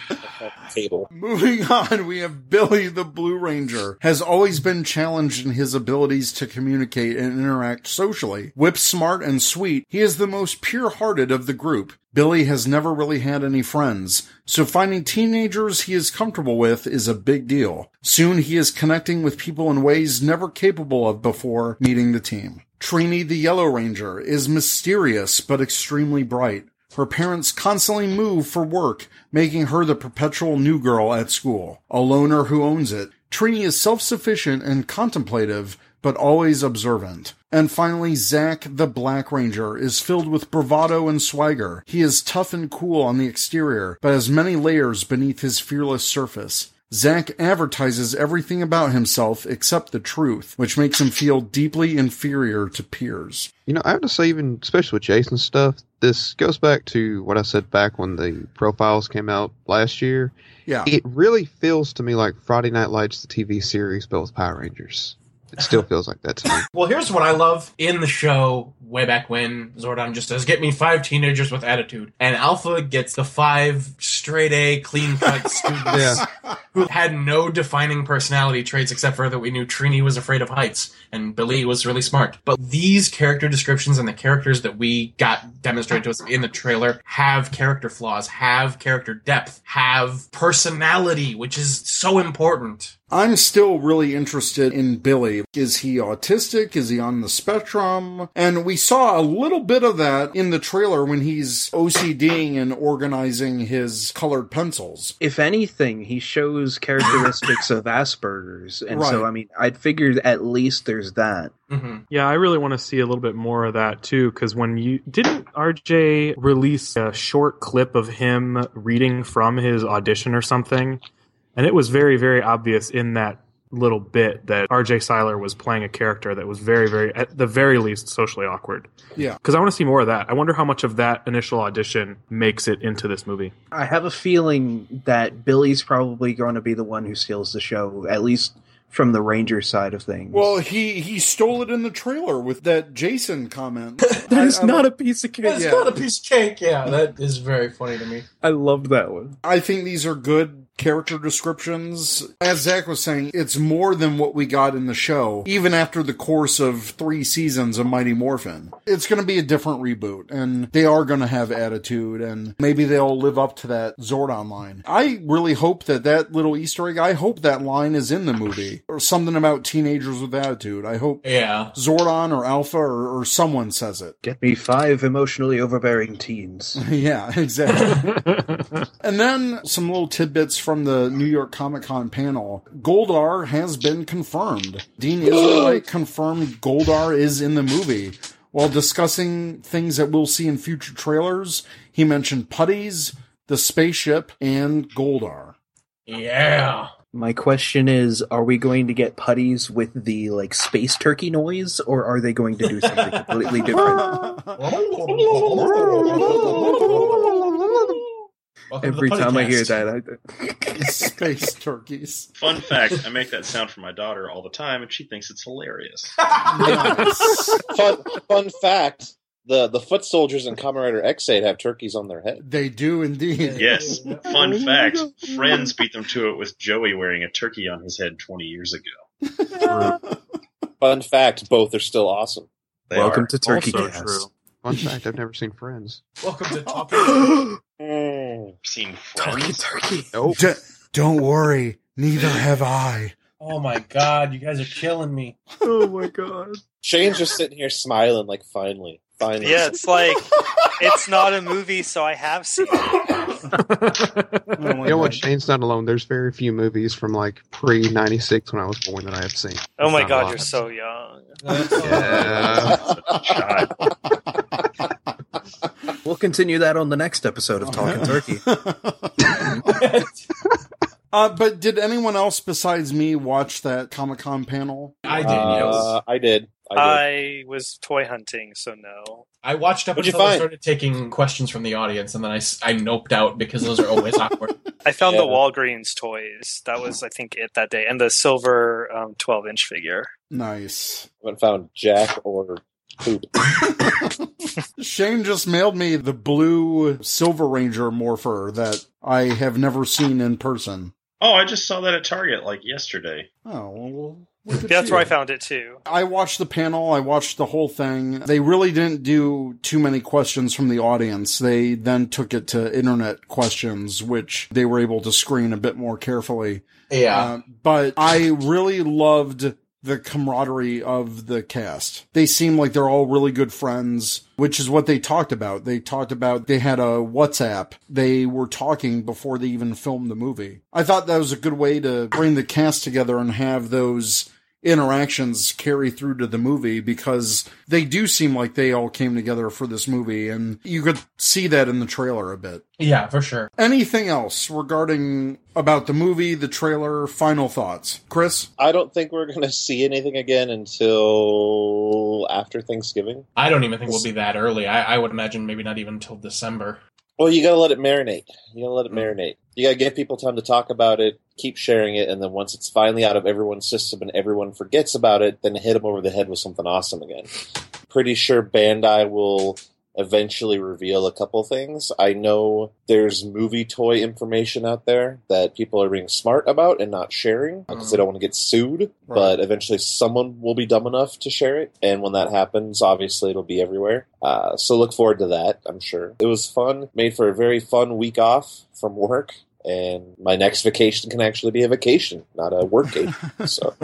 Table. Moving on, we have Billy the Blue Ranger. Has always been challenged in his abilities to communicate and interact socially. Whip smart and sweet, he is the most pure-hearted of the group. Billy has never really had any friends, so finding teenagers he is comfortable with is a big deal. Soon he is connecting with people in ways never capable of before meeting the team. Trini the Yellow Ranger is mysterious but extremely bright. Her parents constantly move for work, making her the perpetual new girl at school. A loner who owns it, Trini is self-sufficient and contemplative, but always observant. And finally, Zack the Black Ranger is filled with bravado and swagger. He is tough and cool on the exterior, but has many layers beneath his fearless surface. Zack advertises everything about himself except the truth, which makes him feel deeply inferior to peers. You know, I have to say, even especially with Jason's stuff, this goes back to what I said back when the profiles came out last year. Yeah. It really feels to me like Friday Night Lights, the TV series, but with Power Rangers. It still feels like that to me. Well, here's what I love in the show way back when Zordon just says, Get me five teenagers with attitude. And Alpha gets the five straight A, clean cut students Yeah. who had no defining personality traits except for that we knew Trini was afraid of heights and Billy was really smart. But these character descriptions and the characters that we got demonstrated to us in the trailer have character flaws, have character depth, have personality, which is so important. I'm still really interested in Billy. Is he autistic? Is he on the spectrum? And we saw a little bit of that in the trailer when he's OCDing and organizing his colored pencils. If anything, he shows characteristics of Asperger's, and so I mean, I'd figured at least there's that. Mm-hmm. Yeah, I really want to see a little bit more of that too. Because when you didn't RJ release a short clip of him reading from his audition or something, and it was very, very obvious in that little bit that RJ Cyler was playing a character that was very, very, at the very least, socially awkward. Yeah. Because I want to see more of that. I wonder how much of that initial audition makes it into this movie. I have a feeling that Billy's probably going to be the one who steals the show, at least from the Ranger side of things. Well, he he stole it in the trailer with that Jason comment. that is not a piece of cake. It's Yeah. not a piece of cake. Yeah, that is very funny to me. I loved that one. I think these are good character descriptions. As Zach was saying, it's more than what we got in the show, even after the course of three seasons of Mighty Morphin. It's going to be a different reboot, and they are going to have attitude, and maybe they'll live up to that Zordon line. I really hope that that little Easter egg, I hope that line is in the movie, or something about teenagers with attitude. I hope Yeah. Zordon or Alpha or, or someone says it. Get me five emotionally overbearing teens. Yeah, exactly. and then some little tidbits from the New York Comic Con panel. Goldar has been confirmed. Dean Israelite confirmed Goldar is in the movie. While discussing things that we'll see in future trailers, he mentioned putties, the spaceship, and Goldar. Yeah. My question is, are we going to get putties with the like space turkey noise, or are they going to do something completely different? Welcome to Every the time I hear that, I, Space turkeys. Fun fact: I make that sound for my daughter all the time, and she thinks it's hilarious. fun, fun fact: the the foot soldiers in Kamen Rider Ex-Aid have turkeys on their head. They do indeed. Yes. Fun fact: Friends beat them to it with Joey wearing a turkey on his head 20 years ago. Fun fact: both are still awesome. They welcome are. to Turkey Also Cast. true. Fun fact: I've never seen Friends. Welcome to Talking. Oh, seen Turkey, Friends? turkey. Nope. D- don't worry, neither have I. oh my god, you guys are killing me. Oh my god. Shane's just sitting here smiling, like finally, finally. Yeah, it's like it's not a movie, so I have seen it. Oh You know what? Shane's not alone. There's very few movies from like pre '96 when I was born that I have seen. Oh my god, you're so young. Yeah. Child. We'll continue that on the next episode of Talking Turkey. Uh, but did anyone else besides me watch that Comic Con panel? I did, yes. Uh, I did. I. I was toy hunting, so no. I watched up What'd you until I started taking questions from the audience, and then I, I noped out because those are always awkward. I found the Walgreens toys. That was, I think, it that day, and the silver um, 12 inch figure. Nice. haven't found Jack or poop. Shane just mailed me the blue Silver Ranger morpher that I have never seen in person. Oh, I just saw that at Target like yesterday. Oh, well, That's you. where I found it too. I watched the panel. I watched the whole thing. They really didn't do too many questions from the audience. They then took it to internet questions, which they were able to screen a bit more carefully. Yeah. Uh, but I really loved the camaraderie of the cast. They seem like they're all really good friends, which is what they talked about. They talked about they had a WhatsApp. They were talking before they even filmed the movie. I thought that was a good way to bring the cast together and have those interactions carry through to the movie because they do seem like they all came together for this movie and you could see that in the trailer a bit. yeah, for sure. Anything else regarding about the movie, the trailer, final thoughts? Chris? I don't think we're going to see anything again until after Thanksgiving. I don't even think we'll be that early. I, I would imagine maybe not even until December. Well, you gotta let it marinate. You gotta let it hmm. marinate. You gotta give people time to talk about it, keep sharing it, and then once it's finally out of everyone's system and everyone forgets about it, then hit them over the head with something awesome again. Pretty sure Bandai will eventually reveal a couple things. I know there's movie toy information out there that people are being smart about and not sharing because they don't want to get sued. But eventually, someone will be dumb enough to share it, and when that happens, obviously it'll be everywhere. Uh, so look forward to that. I'm sure it was fun. Made for a very fun week off from work. And my next vacation can actually be a vacation, not a work game. So,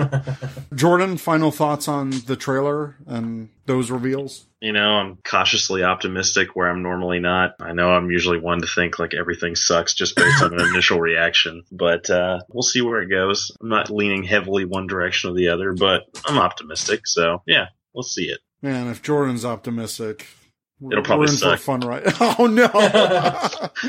Jordan, final thoughts on the trailer and those reveals? You know, I'm cautiously optimistic where I'm normally not. I know I'm usually one to think like everything sucks just based on an initial reaction, but uh, we'll see where it goes. I'm not leaning heavily one direction or the other, but I'm optimistic. So yeah, we'll see it. Man, if Jordan's optimistic, It'll probably we're in suck. for a fun ride. Oh no,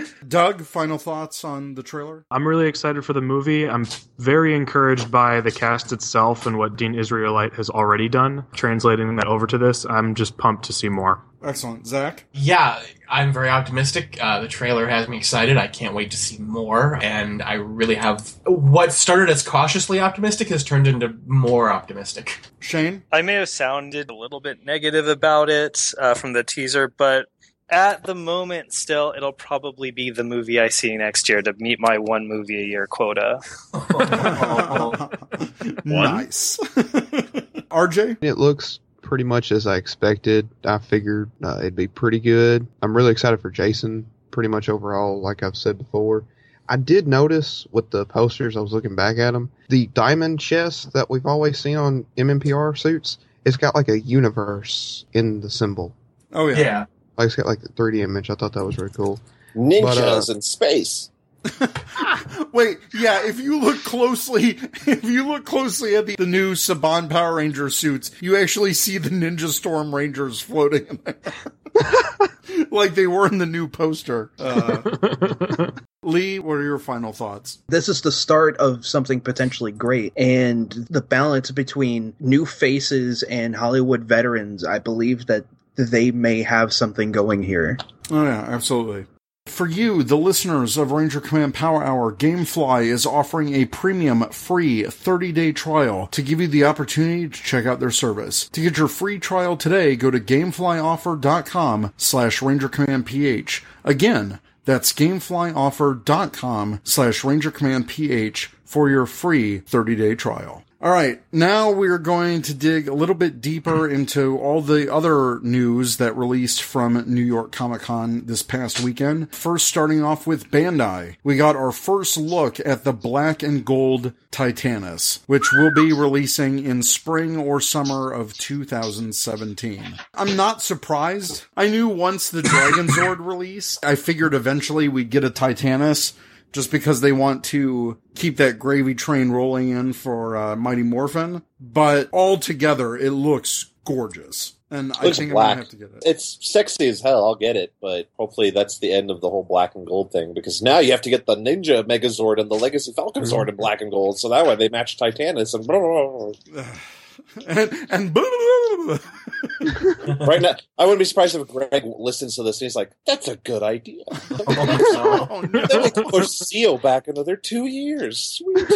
Doug, final thoughts on the trailer? I'm really excited for the movie. I'm very encouraged by the cast itself and what Dean Israelite has already done. Translating that over to this, I'm just pumped to see more. Excellent, Zach. Yeah, I'm very optimistic. Uh, the trailer has me excited. I can't wait to see more. And I really have. What started as cautiously optimistic has turned into more optimistic. Shane? I may have sounded a little bit negative about it uh, from the teaser, but at the moment, still, it'll probably be the movie I see next year to meet my one movie a year quota. Nice. RJ? It looks pretty much as I expected. I figured uh, it'd be pretty good. I'm really excited for Jason, pretty much overall, like I've said before. I did notice with the posters, I was looking back at them, the diamond chest that we've always seen on MMPR suits, it's got like a universe in the symbol. Oh yeah. Yeah. Like it's got like the 3D image. I thought that was really cool. ninjas But, uh, in space. Wait, yeah, if you look closely, if you look closely at the, the new Saban Power Ranger suits, you actually see the Ninja Storm Rangers floating in there. like they were in the new poster. Uh, Lee, what are your final thoughts? This is the start of something potentially great, and the balance between new faces and Hollywood veterans, I believe that they may have something going here. Oh yeah, absolutely. For you, the listeners of Ranger Command Power Hour, Gamefly is offering a premium free 30-day trial to give you the opportunity to check out their service. To get your free trial today, go to gameflyoffer.com slash rangercommandph. Again, that's gameflyoffer.com slash rangercommandph for your free 30-day trial. All right, now we're going to dig a little bit deeper into all the other news that released from New York Comic Con this past weekend. First, starting off with Bandai, we got our first look at the black and gold Titanus, which will be releasing in spring or summer of 2017. I'm not surprised. I knew once the Dragon Zord release, I figured eventually we'd get a Titanus just because they want to keep that gravy train rolling in for uh, Mighty Morphin. But altogether, it looks gorgeous. And I think I'm gonna have to get it. It's sexy as hell. I'll get it, but hopefully that's the end of the whole black and gold thing because now you have to get the Ninja Megazord and the Legacy Falcon Mm-hmm. Zord in black and gold, so that way they match Titanus and and and right now. I wouldn't be surprised if Greg listens to this and he's like, "That's a good idea." oh, Then we can push Seal back another two years. Sweet.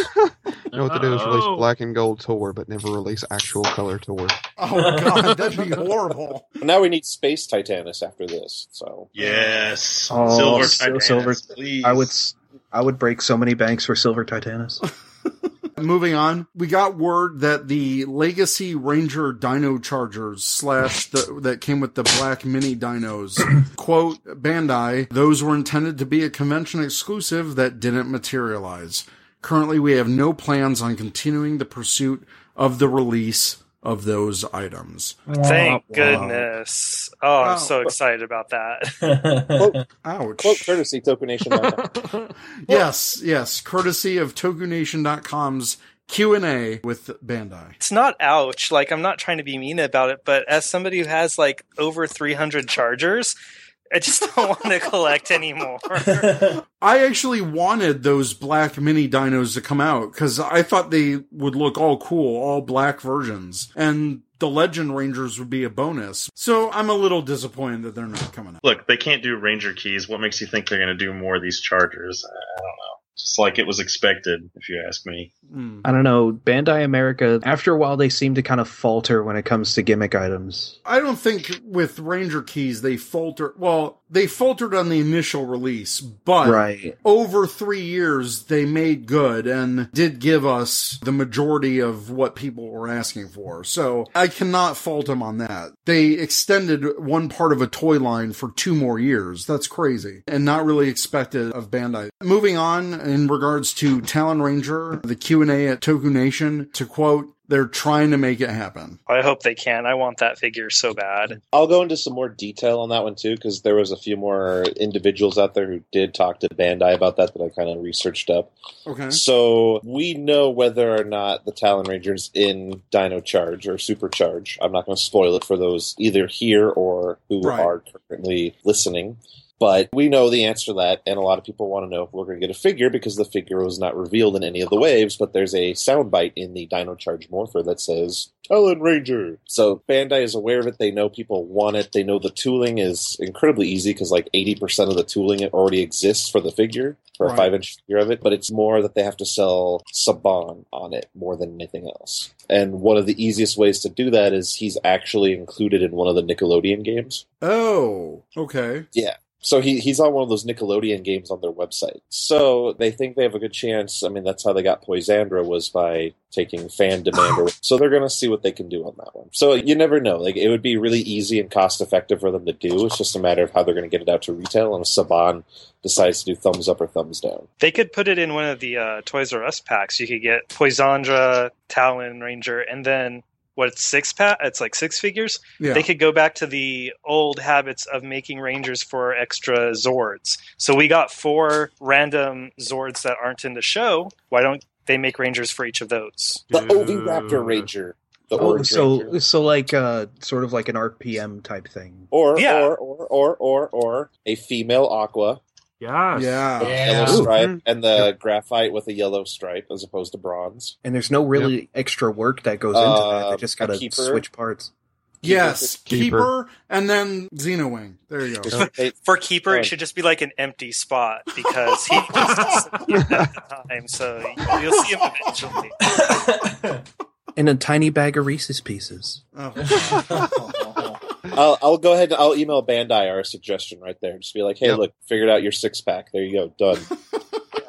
You know what to do is release black and gold tour, but never release actual color tour. oh god, that'd be horrible. Now we need Space Titanus after this. So Yes. Oh, Silver Titanus, silver- please. I would, s- I would break so many banks for Silver Titanus. Moving on, we got word that the Legacy Ranger Dino Chargers slash the, that came with the black mini dinos, quote, Bandai, those were intended to be a convention exclusive that didn't materialize. Currently, we have no plans on continuing the pursuit of the release of those items. Thank Wow. goodness. Oh, I'm so excited about that. quote, Ouch. quote courtesy Toku Nation. yes, yes, courtesy of TokuNation.com's Q&A with Bandai. it's not ouch. Like, I'm not trying to be mean about it, but as somebody who has like over 300 chargers, I just don't want to collect anymore. I actually wanted those black mini dinos to come out because I thought they would look all cool, all black versions. And the Legend Rangers would be a bonus. So I'm a little disappointed that they're not coming out. Look, they can't do Ranger keys. What makes you think they're going to do more of these Chargers? I I don't know. Just like it was expected, if you ask me. Hmm. I don't know. Bandai America, after a while, they seem to kind of falter when it comes to gimmick items. I don't think with Ranger keys they falter. Well, they faltered on the initial release, but Right. over three years they made good and did give us the majority of what people were asking for. So I cannot fault them on that. They extended one part of a toy line for two more years. That's crazy and not really expected of Bandai. Moving on in regards to Talon Ranger, the Q&A at Toku Nation, to quote, they're trying to make it happen. I hope they can. I want that figure so bad. I'll go into some more detail on that one too, because there was a few more individuals out there who did talk to Bandai about that that I kind of researched up. Okay. So we know whether or not the Talon Rangers in Dino Charge or Supercharge. I'm not going to spoil it for those either here or who Right. are currently listening. But we know the answer to that, and a lot of people want to know if we're going to get a figure because the figure was not revealed in any of the waves. But there's a soundbite in the Dino Charge Morpher that says Talon Ranger. So Bandai is aware of it. They know people want it. They know the tooling is incredibly easy because like 80% of the tooling already exists for the figure for Right. a five inch figure of it. But it's more that they have to sell Saban on it more than anything else. And one of the easiest ways to do that is he's actually included in one of the Nickelodeon games. Oh, okay. Yeah. So he, he's on one of those Nickelodeon games on their website. So they think they have a good chance. I mean, that's how they got Poisandra was by taking fan demand. So they're going to see what they can do on that one. So you never know. Like it would be really easy and cost effective for them to do. It's just a matter of how they're going to get it out to retail. And Saban decides to do thumbs up or thumbs down. They could put it in one of the uh, Toys R Us packs. You could get Poisandra, Talon Ranger, and then what? It's six pack. It's like six figures. Yeah. They could go back to the old habits of making Rangers for extra Zords. So we got four random Zords that aren't in the show. Why don't they make Rangers for each of those? The OV Raptor Ranger. The Oh, Orange so Ranger. so like uh, sort of like an RPM type thing. Or, Yeah. or, or, or, or, or a female Aqua. Yes. Yeah. Yellow Ooh. stripe and the graphite with a yellow stripe as opposed to bronze. And there's no really extra work that goes into that. Uh, They just gotta keeper? switch parts. Yes, Keeper. keeper, and then Zenowing. There you go. For Keeper, it should just be like an empty spot because he just disappeared at the time. So you'll see him eventually. In a tiny bag of Reese's Pieces. Oh. I'll, I'll go ahead and I'll email Bandai our suggestion right there. Just be like, hey, Yep. look, figured out your six pack. There you go, done.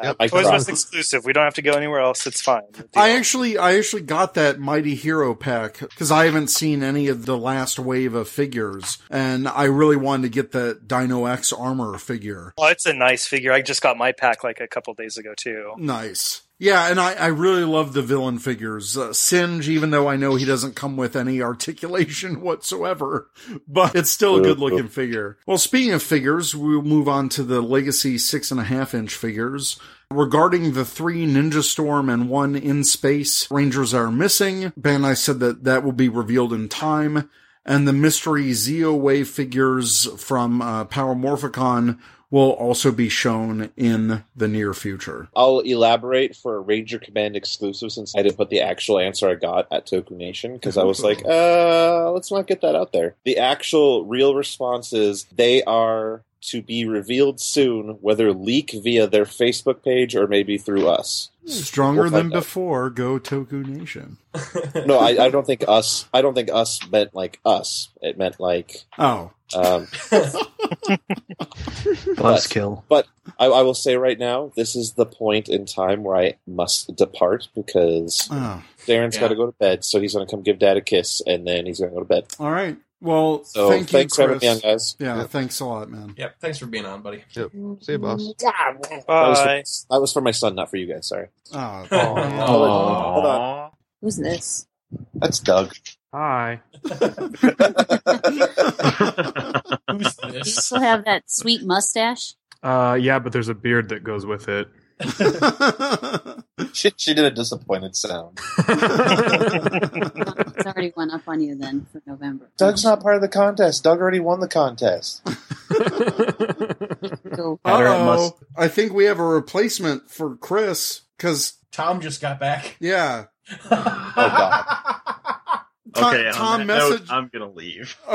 Yep. I Toys cried. R Us exclusive. We don't have to go anywhere else. It's fine. I actually, I actually got that Mighty Hero pack because I haven't seen any of the last wave of figures, and I really wanted to get the Dino X armor figure. Oh, it's a nice figure. I just got my pack like a couple days ago too. Nice. Yeah, and I, I really love the villain figures. Uh, Singe, even though I know he doesn't come with any articulation whatsoever, but it's still a good looking figure. Well, speaking of figures, we'll move on to the Legacy six and a half inch figures. Regarding the three Ninja Storm and one in space Rangers are missing, Bandai said that that will be revealed in time. And the mystery Zeo Wave figures from uh, Power Morphicon will also be shown in the near future. I'll elaborate for a Ranger Command exclusive since I didn't put the actual answer I got at Toku Nation because I was like, uh, let's not get that out there. The actual real response is they are to be revealed soon, whether leak via their Facebook page or maybe through us. Stronger We'll than find out. before, go Toku Nation. No, I, I don't think us. I don't think us meant like us. It meant like. Oh. Um, kill. But I, I will say right now, this is the point in time where I must depart because Oh. Darren's Yeah. got to go to bed, so he's going to come give Dad a kiss, and then he's going to go to bed. All right. Well, So thank you, thanks for having me on, guys. Yeah, Yep. thanks a lot, man. Yep. Thanks for being on, buddy. Yep. See you, boss. That was, Bye. for, that was for my son, not for you guys. Sorry. Oh, Hold on. Aw. Who's this? That's Doug. Hi. Who's this? Do you still have that sweet mustache? Uh, yeah, but there's a beard that goes with it. She, she did a disappointed sound. It's already went up on you then for November. Doug's not part of the contest. Doug already won the contest. Go. Uh-oh. I think we have a replacement for Chris because Tom just got back. yeah. Oh god. Tom- Okay, Tom on that message- I'm gonna leave.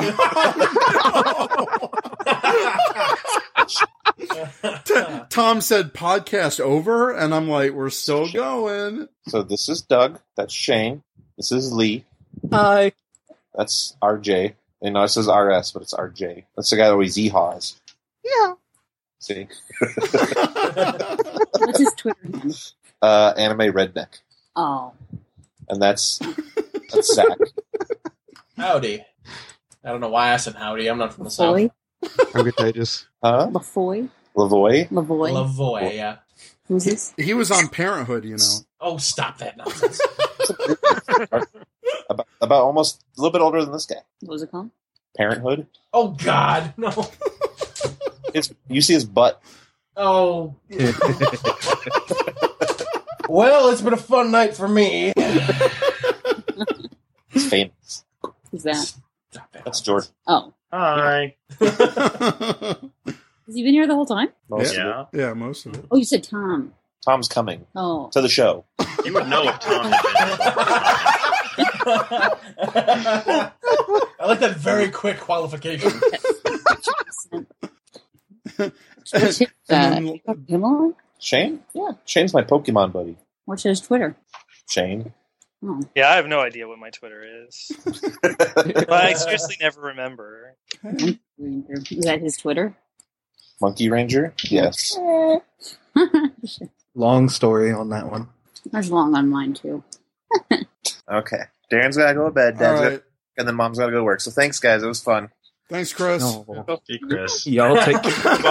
Oh, T- Tom said podcast over, and I'm like, we're still going. So this is Doug. That's Shane. This is Lee. Hi. That's RJ. And no, it says RS, but it's RJ. That's the guy that always yeehaws. Yeah. See? What's his Twitter name? Uh, anime redneck. Oh. And that's that's Zach. Howdy. I don't know why I said howdy. I'm not from the south. Lavoy? I'm contagious. Huh? Lavoy? Lavoy? Lavoy? Lavoy, yeah. Who's this? He was on Parenthood, you know. Oh, stop that nonsense. About, about almost a little bit older than this guy. What was it called? Parenthood. oh God, no. It's you see his butt. Oh. well, it's been a fun night for me. It's famous. Who's that? That's Jordan. Oh. Hi. Has he been here the whole time? Most of Yeah. it. Yeah, most of it. Oh, you said Tom. Tom's coming Oh. to the show. You would know if Tom I like that very quick qualification. What's his, uh, And you talked to him already? Shane? Yeah. Shane's my Pokemon buddy. What's his Twitter? Shane. Oh. Yeah, I have no idea what my Twitter is. but I seriously never remember. Is that his Twitter? Monkey Ranger? Yes. Long story on that one. There's long on mine too. Okay. Darren's gotta go to bed, All Dad's right. gotta, and then Mom's gotta go to work. So thanks, guys. It was fun. Thanks, Chris. No. Hey, Chris. Y'all take care.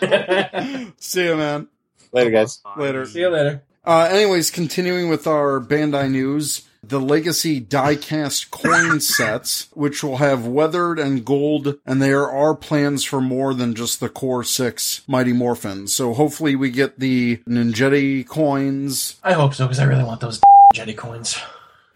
Bye. See you, man. Later, guys. Later. See you later. Uh, anyways, continuing with our Bandai news, the Legacy diecast coin sets, which will have weathered and gold, and there are plans for more than just the core six Mighty Morphins. So hopefully we get the Ninjetti coins. I hope so because I really want those Jetty coins.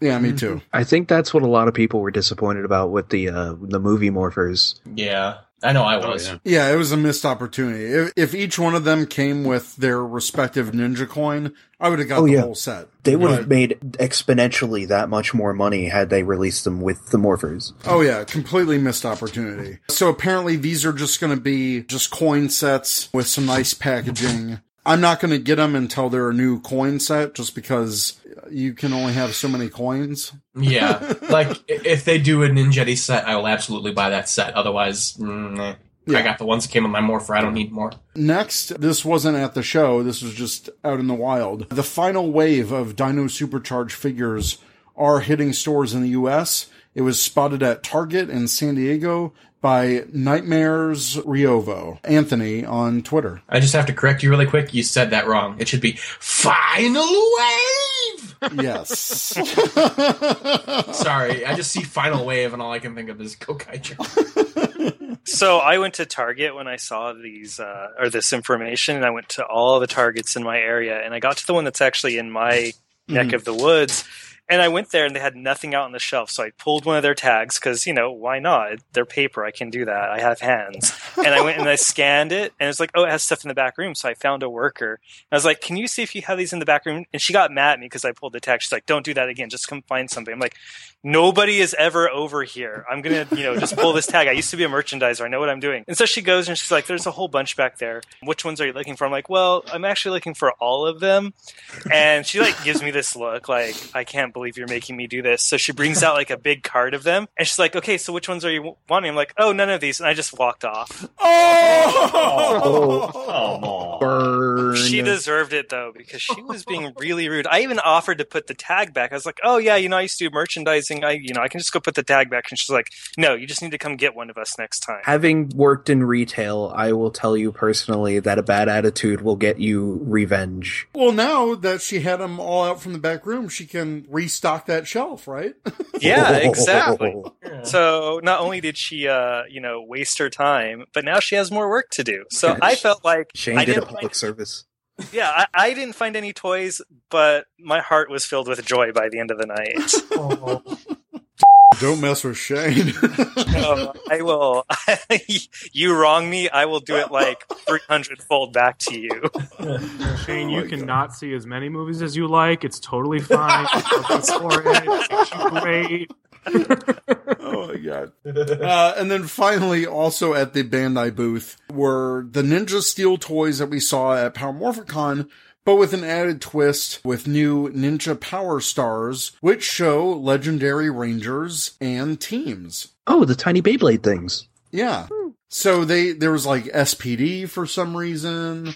Yeah, me too. I think that's what a lot of people were disappointed about with the uh, the movie morphers. Yeah, I know I Oh, was. yeah. Yeah, it was a missed opportunity. If, if each one of them came with their respective ninja coin, I would have got Oh, the yeah. whole set. They would But- have made exponentially that much more money had they released them with the morphers. Oh yeah, completely missed opportunity. So apparently these are just going to be just coin sets with some nice packaging. I'm not going to get them until they're a new coin set just because you can only have so many coins. Yeah, like if they do a Ninjetti set, I will absolutely buy that set. Otherwise, mm, eh. Yeah. I got the ones that came with my Morpher. I don't need more. Next, this wasn't at the show, this was just out in the wild. The final wave of Dino Supercharged figures are hitting stores in the US. It was spotted at Target in San Diego by Nightmares Riovo, Anthony on Twitter. I just have to correct you really quick. You said that wrong. It should be final wave. Yes. Sorry, I just see final wave, and all I can think of is Gokaiger. So I went to Target when I saw these uh, or this information, and I went to all the Targets in my area, and I got to the one that's actually in my neck Mhm. of the woods. And I went there and they had nothing out on the shelf. So I pulled one of their tags because, you know, why not? They're paper. I can do that. I have hands. And I went and I scanned it and it's like, oh, it has stuff in the back room. So I found a worker. I was like, can you see if you have these in the back room? And she got mad at me because I pulled the tag. She's like, don't do that again. Just come find something. I'm like, nobody is ever over here. I'm going to, you know, just pull this tag. I used to be a merchandiser. I know what I'm doing. And so she goes and she's like, there's a whole bunch back there. Which ones are you looking for? I'm like, well, I'm actually looking for all of them. And she like gives me this look like, I can't believe you're making me do this. So she brings out like a big card of them and she's like, okay, so which ones are you wanting? I'm like, oh, none of these. And I just walked off. Oh! Come on. Burn. She deserved it though because she was being really rude. I even offered to put the tag back. I was like, "Oh yeah, you know, I used to do merchandising. I, you know, I can just go put the tag back." And she's like, "No, you just need to come get one of us next time." Having worked in retail, I will tell you personally that a bad attitude will get you revenge. Well, now that she had them all out from the back room, she can restock that shelf, right? Yeah, exactly. So not only did she, uh, you know, waste her time, but now she has more work to do. So I felt like Shane I did a didn't public service. Yeah, I, I didn't find any toys, but my heart was filled with joy by the end of the night. Don't mess with Shane. I will. you wrong me. I will do it like 300 fold back to you. Shane, you cannot see as many movies as you like. It's totally fine. Go it. It makes you great. oh my god. Uh, and then finally, also at the Bandai booth, were the Ninja Steel toys that we saw at Power Morphicon, but with an added twist with new Ninja Power Stars, which show legendary rangers and teams. Oh, the tiny Beyblade things. Yeah. So they there was like SPD for some reason.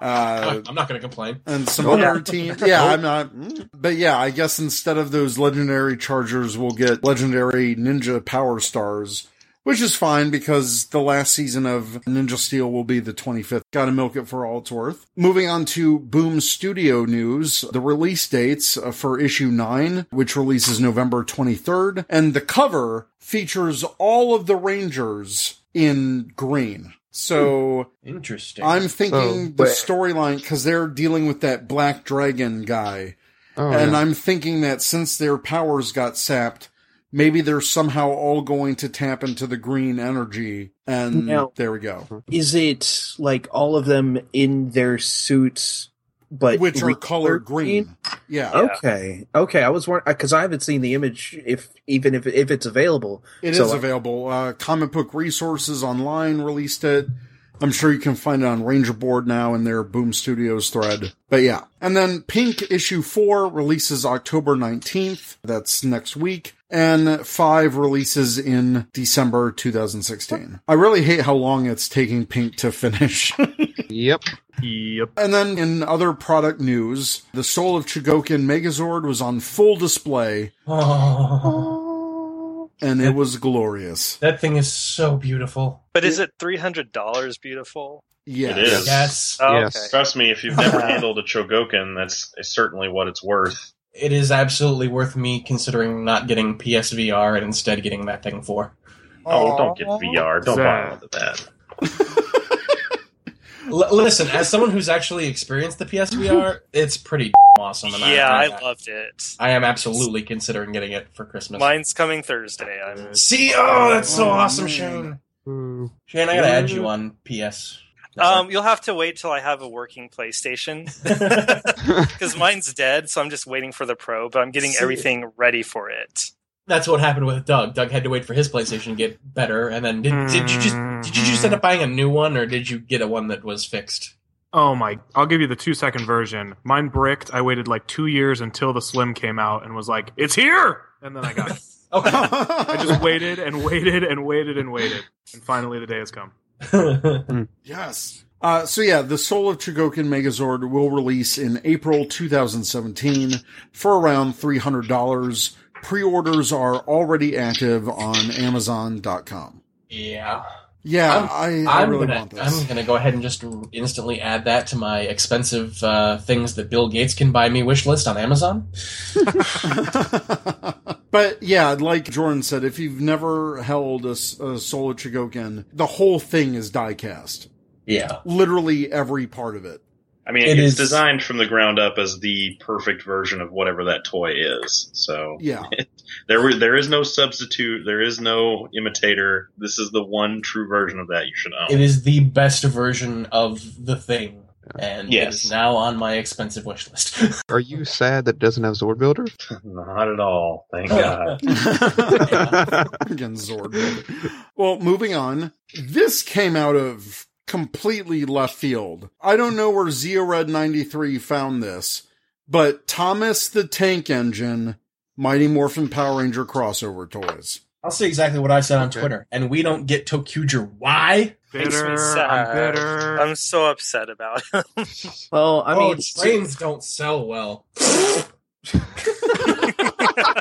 Uh, I'm not going to complain. and some Oh, other yeah. team. Yeah, I'm not. mm. But yeah, I guess instead of those legendary chargers, we'll get legendary ninja power stars, which is fine because the last season of Ninja Steel will be the 25th. Gotta milk it for all it's worth. Moving on to Boom Studio news, the release dates uh, for issue 9, which releases November 23rd, and the cover features all of the Rangers in green. So Interesting. I'm thinking So- the storyline because they're dealing with that black dragon guy, Oh, and yeah. I'm thinking that since their powers got sapped, maybe they're somehow all going to tap into the green energy, and Now- there we go. Is it like all of them in their suits, but Which are recolored colored green. Yeah, Okay, okay. I was wondering because I haven't seen the image. If even if if it's available, it is So- available. Uh, Comic Book Resources Online released it. I'm sure you can find it on Ranger Board now in their Boom Studios thread. But yeah. And then Pink issue 4 releases October 19th. That's next week. And 5 releases in December 2016. I really hate how long it's taking Pink to finish. Yep. Yep. and then in other product news, the Soul of Chogokin Megazord was on full display Oh, and it was glorious. that thing is so beautiful. But is it $300 beautiful? Yes. It is. Yes. Oh, Yes. okay. Trust me, if you've never handled a Chogokin, that's certainly what it's worth. It is absolutely worth me considering not getting PSVR and instead getting that thing for. Oh, don't get VR. Don't buy Zach. into that. L- listen, as someone who's actually experienced the PSVR, it's pretty awesome. And Yeah, I, I loved it. I am absolutely considering getting it for Christmas. Mine's coming Thursday. I'm See, oh, that's so Oh, awesome. Shane. Shane, I gotta add you on PS. Um, you'll have to wait till I have a working PlayStation because mine's dead. So I'm just waiting for the Pro, but I'm getting See- everything ready for it. That's what happened with Doug. Doug had to wait for his PlayStation to get better, and then did, did you just did you just end up buying a new one, or did you get a one that was fixed? Oh my! I'll give you the two second version. Mine bricked. I waited like two years until the Slim came out and was like, "It's here!" And then I got it. Okay. I just waited and waited and waited and waited, and finally the day has come. Yes. Uh, so yeah, the Soul of Chogokin Megazord will release in April 2017 for around $300. Pre-orders are already active on Amazon.com. yeah. Yeah, I'm, I, I I'm really gonna want this. I'm gonna go ahead and just instantly add that to my expensive uh, things that Bill Gates can buy me wish list on Amazon. but yeah, like Jordan said, if you've never held a, Soul of Chogokin, the whole thing is die-cast. Yeah. Literally every part of it. I mean, It it's is- designed from the ground up as the perfect version of whatever that toy is. So Yeah. there, there is no substitute. There is no imitator. This is the one true version of that you should own. It is the best version of the thing, and Yes. is now on my expensive wish list. Are you sad that it doesn't have Zord Builder? Not at all. Thank oh. God. Again, Zord. Well, moving on. This came out of completely left field. I don't know where ZeoRed93 found this, but Thomas the Tank Engine Mighty Morphin Power Ranger crossover toys. I'll say exactly what I said on Okay. Twitter, and we don't get ToQger. Why? Makes me Bitter. sad. I'm bitter. I'm so upset about it. well, I oh, mean, trains don't sell well.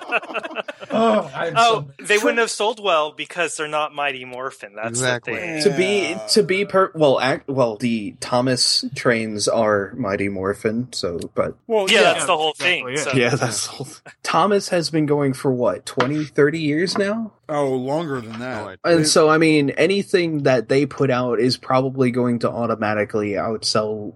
oh, oh, so they wouldn't have sold well because they're not Mighty Morphin. That's Exactly. the thing. to be to be per well, act, well, the Thomas trains are Mighty Morphin. So, but Well, Yeah, yeah. that's the whole exactly thing. it. So. yeah, that's the whole Thomas has been going for what 20, 30 years now. Oh, longer than that. And so, I mean, anything that they put out is probably going to automatically outsell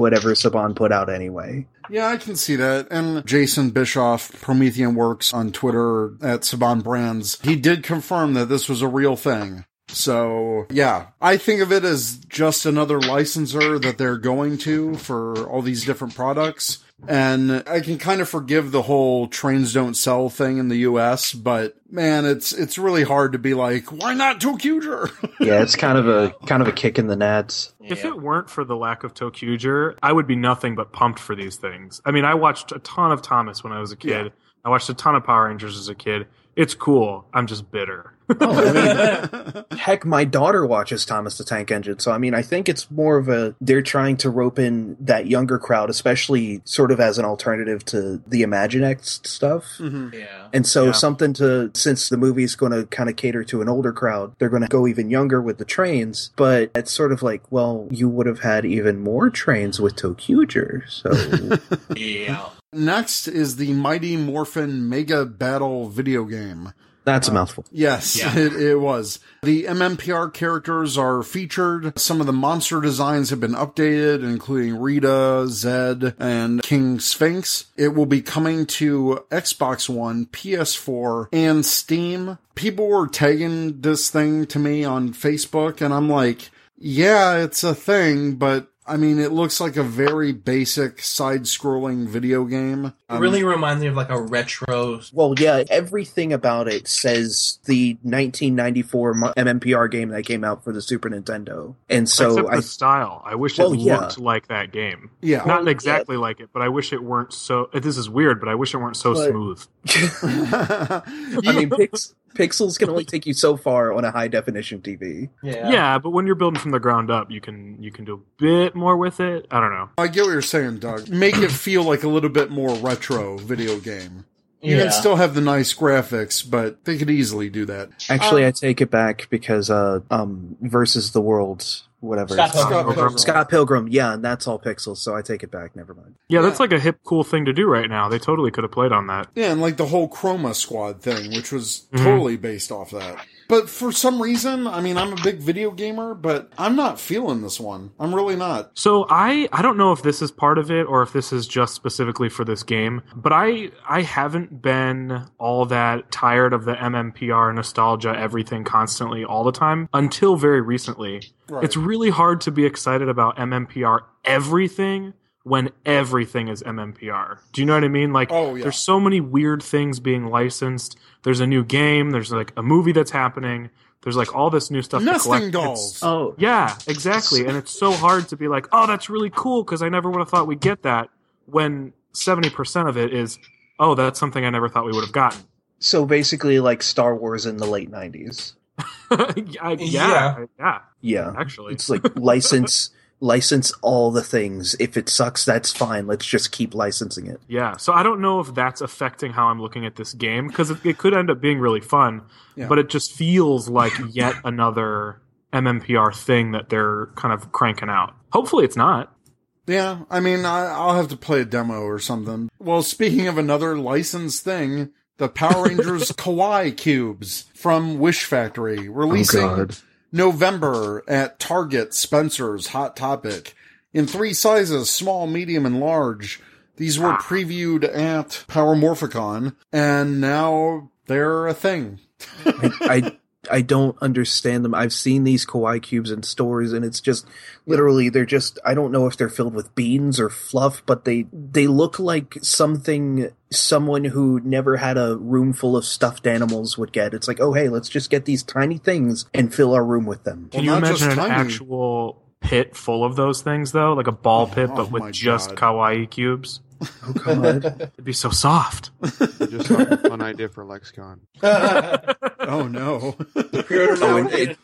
whatever Saban put out anyway. Yeah, I can see that. And Jason Bischoff, Promethean Works on Twitter at Saban Brands, he did confirm that this was a real thing. So, yeah, I think of it as just another licensor that they're going to for all these different products. And I can kind of forgive the whole trains don't sell thing in the US, but man, it's, it's really hard to be like, why not ToQger? Yeah, it's kind of a kind of a kick in the nads. If it weren't for the lack of ToQger, I would be nothing but pumped for these things. I mean, I watched a ton of Thomas when I was a kid. Yeah. I watched a ton of Power Rangers as a kid. It's cool. I'm just bitter. Oh, Heck, my daughter watches Thomas the Tank Engine, so I mean, I think it's more of a they're trying to rope in that younger crowd, especially sort of as an alternative to the Imaginext stuff. Mm-hmm. Yeah. And so Yeah. something to since the movie's going to kind of cater to an older crowd, they're going to go even younger with the trains. But it's sort of like, well, you would have had even more trains with ToQger, so Yeah. Next is the Mighty Morphin Mega Battle video game. that's a uh, mouthful. Yes, Yeah. it, it was. The MMPR characters are featured. Some of the monster designs have been updated, including Rita, Zedd, and King Sphinx. It will be coming to Xbox One, PS4, and Steam. People were tagging this thing to me on Facebook, and I'm like, yeah, it's a thing, but I mean, it looks like a very basic side-scrolling video game. It Um, really reminds me of like a retro. Well, yeah, everything about it says the 1994 mo- MMPR game that came out for the Super Nintendo, and so Except I the style. I wish Well, it yeah. looked like that game. Yeah. Not Well, exactly like it, but I wish it weren't so. This is weird, but I wish it weren't so But- smooth. I mean, pix- pixels can only take you so far on a high definition TV. Yeah. but when you're building from the ground up, you can you can do a bit more with it. I don't know. I get what you're saying, Doug. Make it feel like a little bit more retro video game. You Yeah. can still have the nice graphics, but they could easily do that. Actually, I take it back because uh, um, versus the world, whatever. Scott Pilgrim. Scott Pilgrim. Scott Pilgrim, yeah, and that's all pixels, so I take it back. Never mind. Yeah, that's like a hip, cool thing to do right now. They totally could have played on that. Yeah, and like the whole Chroma Squad thing, which was Mhm. totally based off that. But for some reason, I mean, I'm a big video gamer, but I'm not feeling this one. I'm really not. So I I don't know if this is part of it or if this is just specifically for this game, but I I haven't been all that tired of the MMPR nostalgia everything constantly all the time until very recently. Right. It's really hard to be excited about MMPR everything when everything is MMPR. Do you know what I mean? Like Oh, yeah. there's so many weird things being licensed. There's a new game, there's like a movie that's happening. There's like all this new stuff to Nesting collect. dolls. It's- Oh, yeah, exactly. And it's so hard to be like, oh, that's really cool because I never would have thought we'd get that when 70% of it is, oh, that's something I never thought we would have gotten. so basically, like Star Wars in the late '90s. I- yeah, yeah, Yeah, actually. it's like license license all the things. If it sucks, that's fine. Let's just keep licensing it. Yeah, so I don't know if that's affecting how I'm looking at this game because it, it could end up being really fun, Yeah. but it just feels like yet another MMPR thing that they're kind of cranking out. Hopefully, it's not. Yeah, I mean, I, I'll have to play a demo or something. Well, speaking of another licensed thing, the Power Rangers Kawaii Cubes from Wish Factory releasing oh, God. November at Target, Spencer's, Hot Topic in three sizes, small, medium, and large. These were ah. previewed at Power Morphicon, and now they're a thing. I, I I don't understand them. I've seen these kawaii cubes in stores, and it's just literally they're just I don't know if they're filled with beans or fluff, but they they look like something someone who never had a room full of stuffed animals would get. It's like, oh hey, let's just get these tiny things and fill our room with them. Can Well, you imagine an tiny. actual pit full of those things though, like a ball oh, pit, oh but with just God. kawaii cubes? Oh god. It'd be so soft. Just like a fun idea for Lexicon. Oh no. Pre-order now. Oh, you and get, it-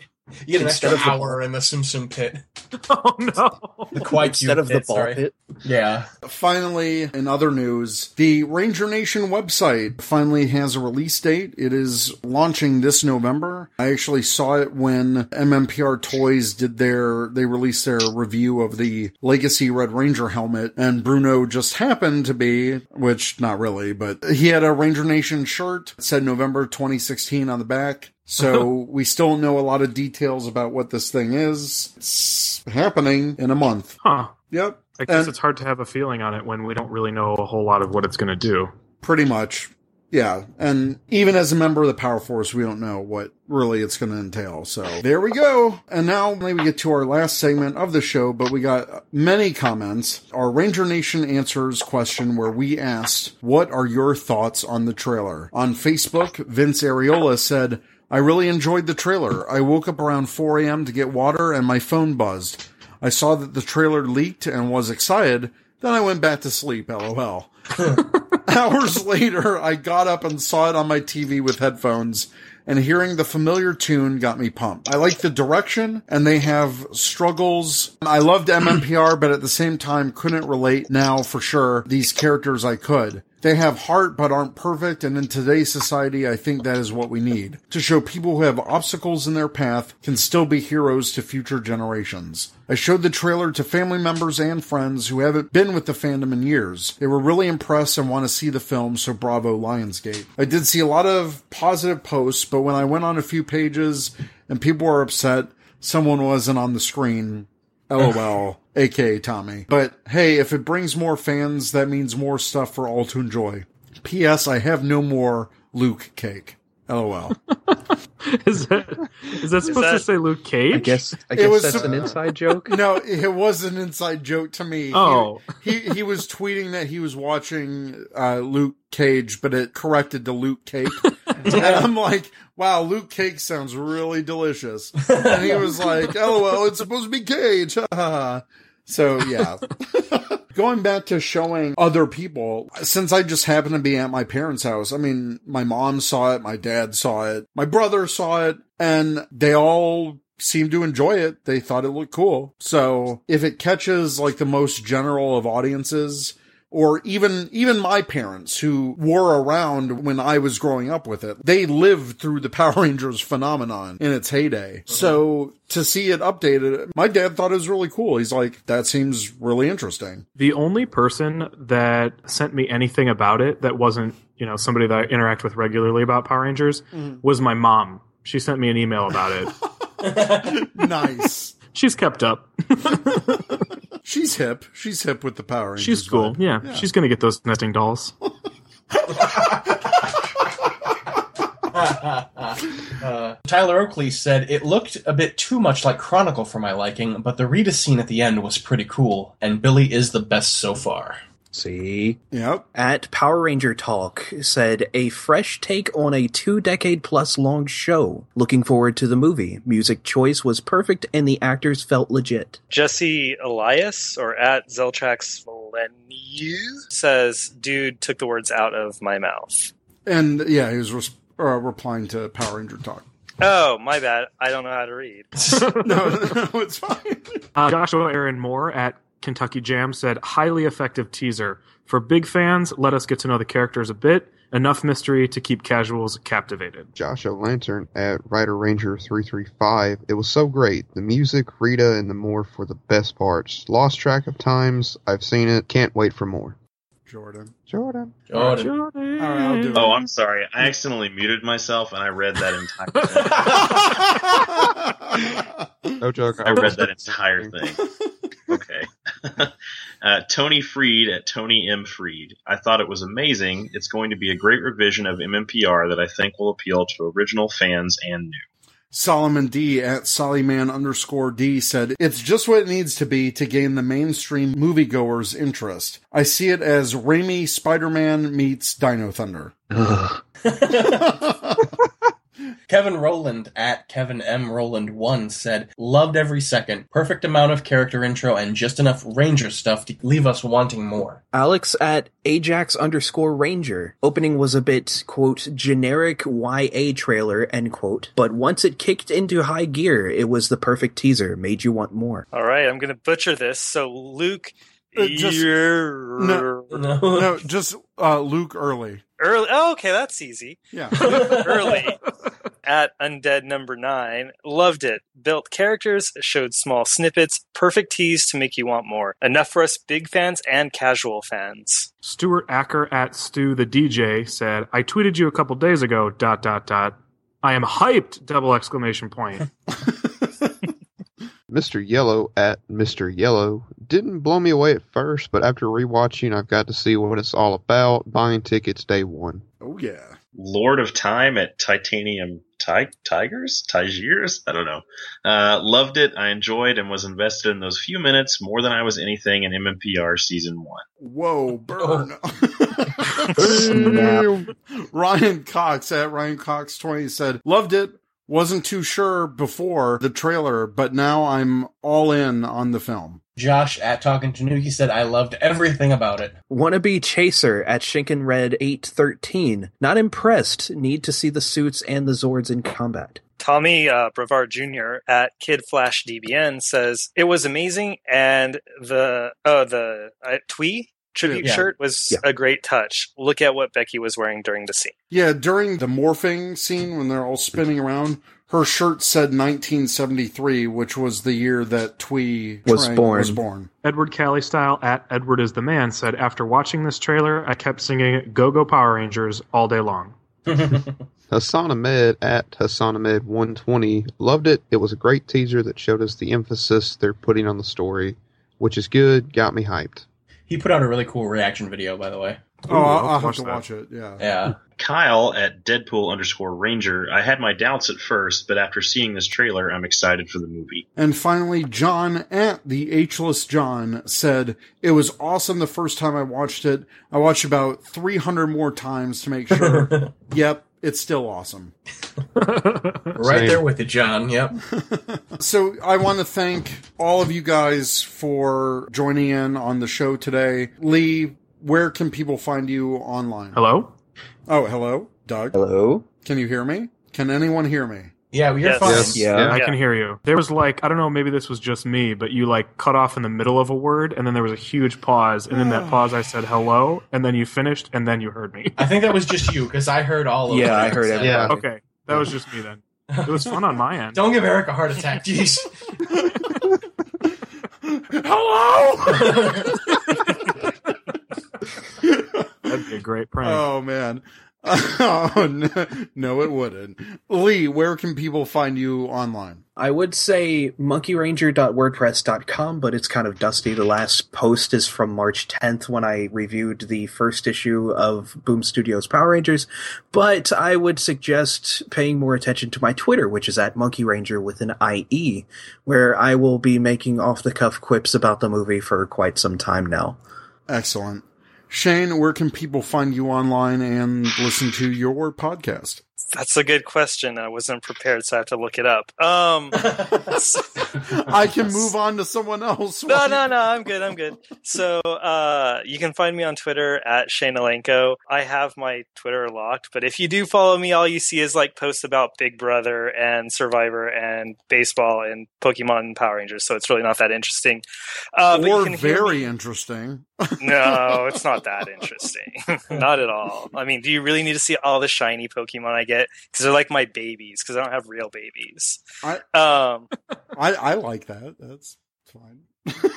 you get an instead extra of the- hour in the Sim Sim pit. oh no! The Kawaii Instead of the pit, ball sorry. pit. Yeah. Finally, in other news, the Ranger Nation website finally has a release date. It is launching this November. I actually saw it when MMPR Toys did their, they released their review of the Legacy Red Ranger helmet, and Bruno just happened to be, which not really, but he had a Ranger Nation shirt. It said November 2016 on the back. So we still know a lot of details about what this thing is. It's happening in a month. Huh. Yep. I guess And- it's hard to have a feeling on it when we don't really know a whole lot of what it's going to do. Pretty much. Yeah. And even as a member of the Power Force, we don't know what really it's going to entail. So there we go. And now maybe get to our last segment of the show, but we got many comments. Our Ranger Nation answers question where we asked, what are your thoughts on the trailer? On Facebook, Vince Areola said, I really enjoyed the trailer. I woke up around 4 a.m. to get water and my phone buzzed. I saw that the trailer leaked and was excited. Then I went back to sleep, lol. Hours later, I got up and saw it on my TV with headphones, and hearing the familiar tune got me pumped. I like the direction, and they have struggles. I loved MMPR, but at the same time couldn't relate now for sure. These characters I could. They have heart but aren't perfect, and in today's society, I think that is what we need. To show people who have obstacles in their path can still be heroes to future generations. I showed the trailer to family members and friends who haven't been with the fandom in years. They were really impressed and want to see the film, so bravo Lionsgate. I did see a lot of positive posts, but when I went on a few pages and people were upset, someone wasn't on the screen. LOL, aka Tommy. But hey, if it brings more fans, that means more stuff for all to enjoy. P.S. I have no more Luke cake. LOL. is that is that supposed to that- say Luke Cage? I guess I It guess was- that's an inside joke. No, it was an inside joke to me. He- Oh. he he, was tweeting that he was watching uh, Luke Cage, but it corrected to Luke Cake, and I'm like, "Wow, Luke Cake sounds really delicious." And he was like, oh, "LOL, it's supposed to be Cage." ha, ha, ha." so yeah. Going back to showing other people, since I just happened to be at my parents' house, I mean, my mom saw it, my dad saw it, my brother saw it, and they all seemed to enjoy it. They thought it looked cool. So if it catches like the most general of audiences, or even even my parents who were around when I was growing up with it. They lived through the Power Rangers phenomenon in its heyday. So to see it updated, my dad thought it was really cool. He's like, that seems really interesting. The only person that sent me anything about it that wasn't, you know, somebody that I interact with regularly about Power Rangers Mhm. was my mom. She sent me an email about it. nice. She's kept up. She's hip. She's hip with the Power Rangers. She's cool. vibe. Yeah, she's gonna get those nesting dolls. Uh, Tyler Oakley said it looked a bit too much like Chronicle for my liking, but the Rita scene at the end was pretty cool, and Billy is the best so far. See? Yep. At Power Ranger Talk said a fresh take on a two decade plus long show. Looking forward to the movie. Music choice was perfect and the actors felt legit. Jesse Elias or at Zeltrax Millenniu says, "Dude took the words out of my mouth." And yeah, he was res- uh, replying to Power Ranger talk. Oh, my bad. I don't know how to read. no, no, it's fine. Uh, Joshua Aaron Moore at Kentucky Jam said, highly effective teaser. For big fans, let us get to know the characters a bit. Enough mystery to keep casuals captivated. Josh Lantern at Rider Ranger 335. It was so great. The music, Rita, and the more for the best parts. Lost track of times. I've seen it. Can't wait for more. Jordan. Jordan. Jordan. All right, I'll do it. Oh, I'm sorry. I accidentally muted myself and I read that entire thing. No joke. I read that entire thing. Okay. uh, Tony Freed at Tony M. Freed. I thought it was amazing. It's going to be a great revision of MMPR that I think will appeal to original fans and new. Solomon D at Sollyman underscore D said, It's just what it needs to be to gain the mainstream moviegoers' interest. I see it as Raimi Spider Man meets Dino Thunder. Kevin Rowland at Kevin M. Rowland 1 said, Loved every second. Perfect amount of character intro and just enough Ranger stuff to leave us wanting more. Alex at Ajax underscore Ranger. Opening was a bit, quote, generic YA trailer, end quote. But once it kicked into high gear, it was the perfect teaser, made you want more. All right, I'm going to butcher this. So, Luke. Just- No, No. no, just uh, Luke Early. Early. Oh, okay, that's easy. Yeah. Early at Undead Number Nine. Loved it. Built characters, showed small snippets, perfect tease to make you want more. Enough for us big fans and casual fans. Stuart Acker at Stu the DJ said, I tweeted you a couple days ago, dot, dot, dot. I am hyped, double exclamation point. Mr. Yellow at Mr. Yellow didn't blow me away at first, but after rewatching, I've got to see what it's all about. Buying tickets day one. Oh yeah. Lord of Time at Titanium Ti- Tigers? Tigers? I don't know. Uh, loved it. I enjoyed and was invested in those few minutes more than I was anything in MMPR season one. Whoa, burn. Snap. Ryan Cox at Ryan Cox 20 said, loved it. Wasn't too sure before the trailer, but now I'm all in on the film. Josh at Talking Tanuki said, I loved everything about it. Wannabe Chaser at Shinken Red 813. Not impressed. Need to see the suits and the Zords in combat. Tommy uh, Brevard Jr. at Kid Flash DBN says it was amazing, and the uh, the uh, Thuy tribute Yeah. shirt was Yeah. a great touch. Look at what Becky was wearing during the scene. Yeah, during the morphing scene when they're all spinning around, her shirt said 1973, which was the year that Thuy Was born. was born. Edward Cali style at Edward is the man said after watching this trailer, I kept singing "Go Go Power Rangers" all day long. Hassan Ahmed at Hassan Ahmed 120 loved it. It was a great teaser that showed us the emphasis they're putting on the story, which is good. Got me hyped. He put out a really cool reaction video, by the way. Oh, Ooh, I'll, I'll I'll have watch to that. watch it. Yeah. Yeah. Kyle at Deadpool underscore Ranger. I had my doubts at first, but after seeing this trailer, I'm excited for the movie. And finally, John at the Ageless John said, It was awesome the first time I watched it. I watched about 300 more times to make sure. yep, it's still awesome. Right Same. there with you, John. Yep. So I want to thank all of you guys for joining in on the show today. Lee, where can people find you online? Hello. Oh, hello, Doug. Hello? Can you hear me? Can anyone hear me? Yeah, well, you're Yes. fine. Yes. Yeah. I can hear you. There was like I don't know, maybe this was just me, but you like cut off in the middle of a word, and then there was a huge pause, and in that pause I said hello, and then you finished, and then you heard me. I think that was just you because I heard all of Yeah, I heard it. Yeah. Okay, that was just me then. It was fun on my end. Don't give Eric a heart attack, jeez. Hello! That'd be a great prank. oh, man. Oh, no, no, it wouldn't. Lee, where can people find you online? I would say monkeyranger.wordpress.com, but it's kind of dusty. The last post is from March 10th when I reviewed the first issue of Boom Studios Power Rangers. But I would suggest paying more attention to my Twitter, which is at Monkey Ranger with an IE, where I will be making off the cuff quips about the movie for quite some time now. Excellent. Shane, where can people find you online and listen to your podcast? That's a good question. I wasn't prepared, so I have to look it up. Um, I can move on to someone else. no, no, no. I'm good. I'm good. So, uh, you can find me on Twitter at Shane Alenko. I have my Twitter locked, but if you do follow me, all you see is like posts about Big Brother and Survivor and baseball and Pokemon and Power Rangers. So it's really not that interesting. Uh, or very interesting. no, it's not that interesting. not at all. I mean, do you really need to see all the shiny Pokemon I get? Because they're like my babies. Because I don't have real babies. I, Um, I I like that. That's fine.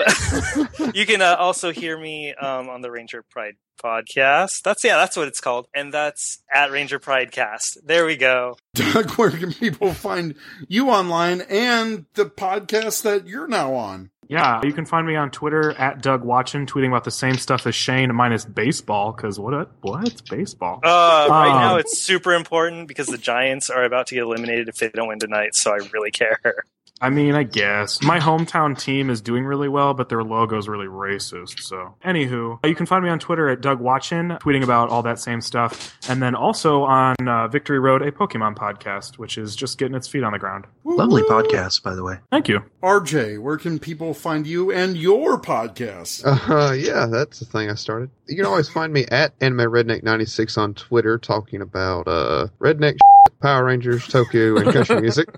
you can uh, also hear me um, on the Ranger Pride podcast. That's yeah, that's what it's called, and that's at Ranger Pride Cast. There we go. Doug, where can people find you online and the podcast that you're now on? Yeah, you can find me on Twitter at Doug Watchin, tweeting about the same stuff as Shane, minus baseball. Because what? What? Baseball. Uh, right Um, now, it's super important because the Giants are about to get eliminated if they don't win tonight. So I really care. I mean, I guess my hometown team is doing really well, but their logo's really racist. So, anywho, you can find me on Twitter at Doug Watchin, tweeting about all that same stuff, and then also on uh, Victory Road, a Pokemon podcast, which is just getting its feet on the ground. Lovely podcast, by the way. Thank you. RJ, where can people find you and your podcast? Uh, yeah, that's the thing I started. You can always find me at Anime Redneck 96 on Twitter talking about uh, redneck Power Rangers, Toku, and country music.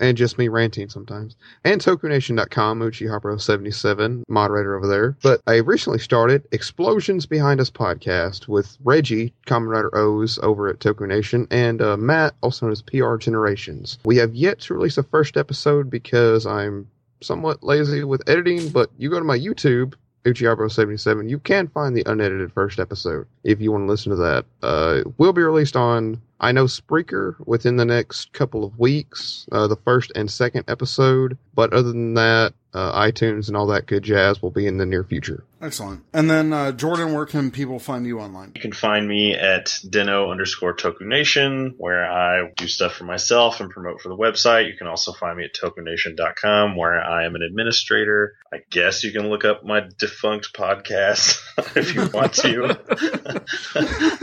and just me ranting sometimes. And TokuNation.com, Uchihapro77, moderator over there. But I recently started Explosions Behind Us podcast with Reggie, Kamen Rider O's over at Tokunation, and uh, Matt, also known as PR Generations. We have yet to release a first episode because I'm somewhat lazy with editing, but you go to my YouTube, Uchiabro77, you can find the unedited first episode if you want to listen to that. Uh, will be released on, I know, Spreaker within the next couple of weeks, uh, the first and second episode. But other than that, uh, iTunes, and all that good jazz will be in the near future. Excellent. And then, uh, Jordan, where can people find you online? You can find me at Deno underscore Toku Nation, where I do stuff for myself and promote for the website. You can also find me at tokunation.com, where I am an administrator. I guess you can look up my defunct podcast if you want to.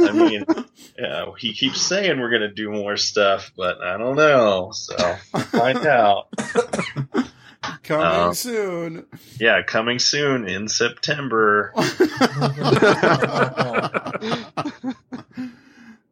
I mean, yeah, he keeps saying we're going to do more stuff, but I don't know. So find out. Coming Um, soon. Yeah, coming soon in September.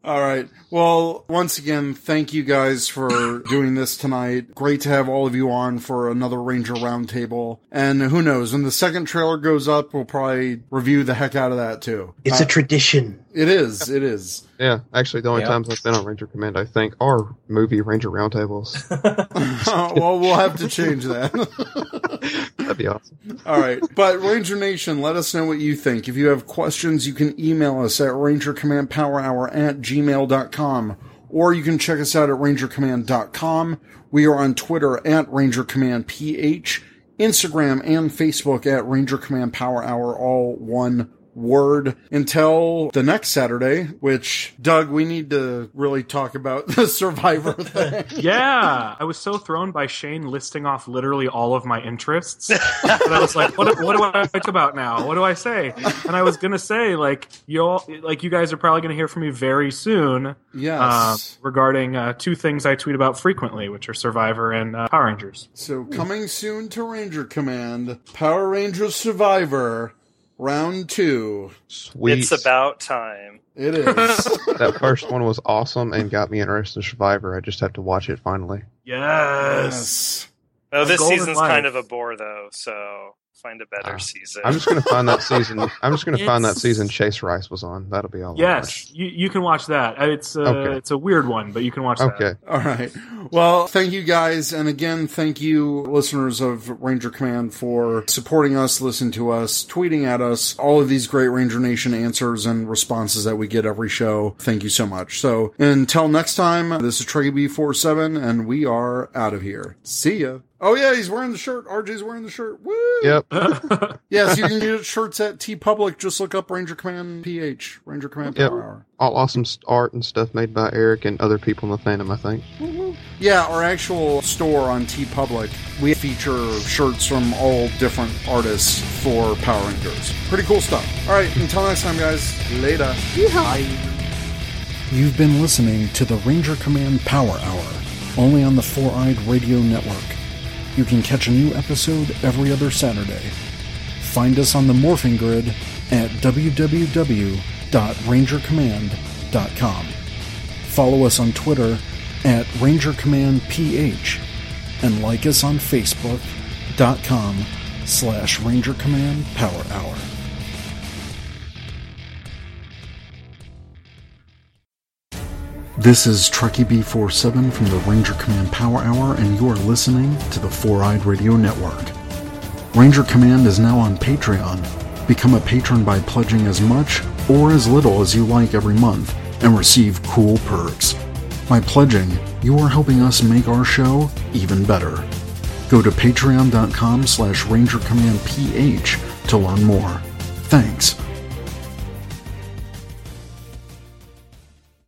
All right. Well, once again, thank you guys for doing this tonight. Great to have all of you on for another Ranger Roundtable. And who knows, when the second trailer goes up, we'll probably review the heck out of that too. It's Uh, a tradition. It is. It is. Yeah, actually, the only Yeah. times I've been on Ranger Command, I think, are movie Ranger roundtables. well, we'll have to change that. That'd be awesome. All right. But Ranger Nation, let us know what you think. If you have questions, you can email us at rangercommandpowerhour at gmail.com or you can check us out at rangercommand.com. We are on Twitter at rangercommandph, Instagram and Facebook at Ranger Command Power Hour, all one word until the next Saturday, which Doug, we need to really talk about the survivor thing. yeah, I was so thrown by Shane listing off literally all of my interests that I was like, "What? What do I talk about now? What do I say?" And I was gonna say, like, you all, like you guys are probably gonna hear from me very soon. Yes. uh, regarding uh, two things I tweet about frequently, which are Survivor and uh, Power Rangers. So coming soon to Ranger Command, Power Rangers Survivor, round two. Sweet. It's about time. It is. that first one was awesome and got me interested in Survivor. I just have to watch it finally. Yes. Oh, this season's Life. kind of a bore though, so find a better season. I'm just gonna find that season. I'm just gonna find that season Chase Rice was on. That'll be all. Yes, you, you can watch that. Uh, It's uh, Okay. it's a weird one, but you can watch that. Okay. All right. Well, thank you guys. And again, thank you, listeners of Ranger Command, for supporting us, listening to us, tweeting at us, all of these great Ranger Nation answers and responses that we get every show. Thank you so much. So until next time, this is Trey B47, and we are out of here. See ya. Oh, yeah, he's wearing the shirt. RJ's wearing the shirt. Woo! Yep. yes, you can get shirts at TeePublic. Just look up Ranger Command PH, Ranger Command Yep. Power Hour. All awesome art and stuff made by Eric and other people in the fandom. I think. Mm-hmm. Yeah, our actual store on TeePublic, we feature shirts from all different artists for Power Rangers. Pretty cool stuff. All right, until next time, guys. Later. Bye. You've been listening to the Ranger Command Power Hour, only on the Four Eyed Radio Network. You can catch a new episode every other Saturday. Find us on the Morphing Grid at www.rangercommand.com. Follow us on Twitter at RangerCommandPH and like us on Facebook.com slash Ranger Command Power Hour. This is Truckee B47 from the Ranger Command Power Hour, and you are listening to the Four Eyed Radio Network. Ranger Command is now on Patreon. Become a patron by pledging as much or as little as you like every month and receive cool perks. By pledging, you are helping us make our show even better. Go to patreon.com slash rangercommandph to learn more. Thanks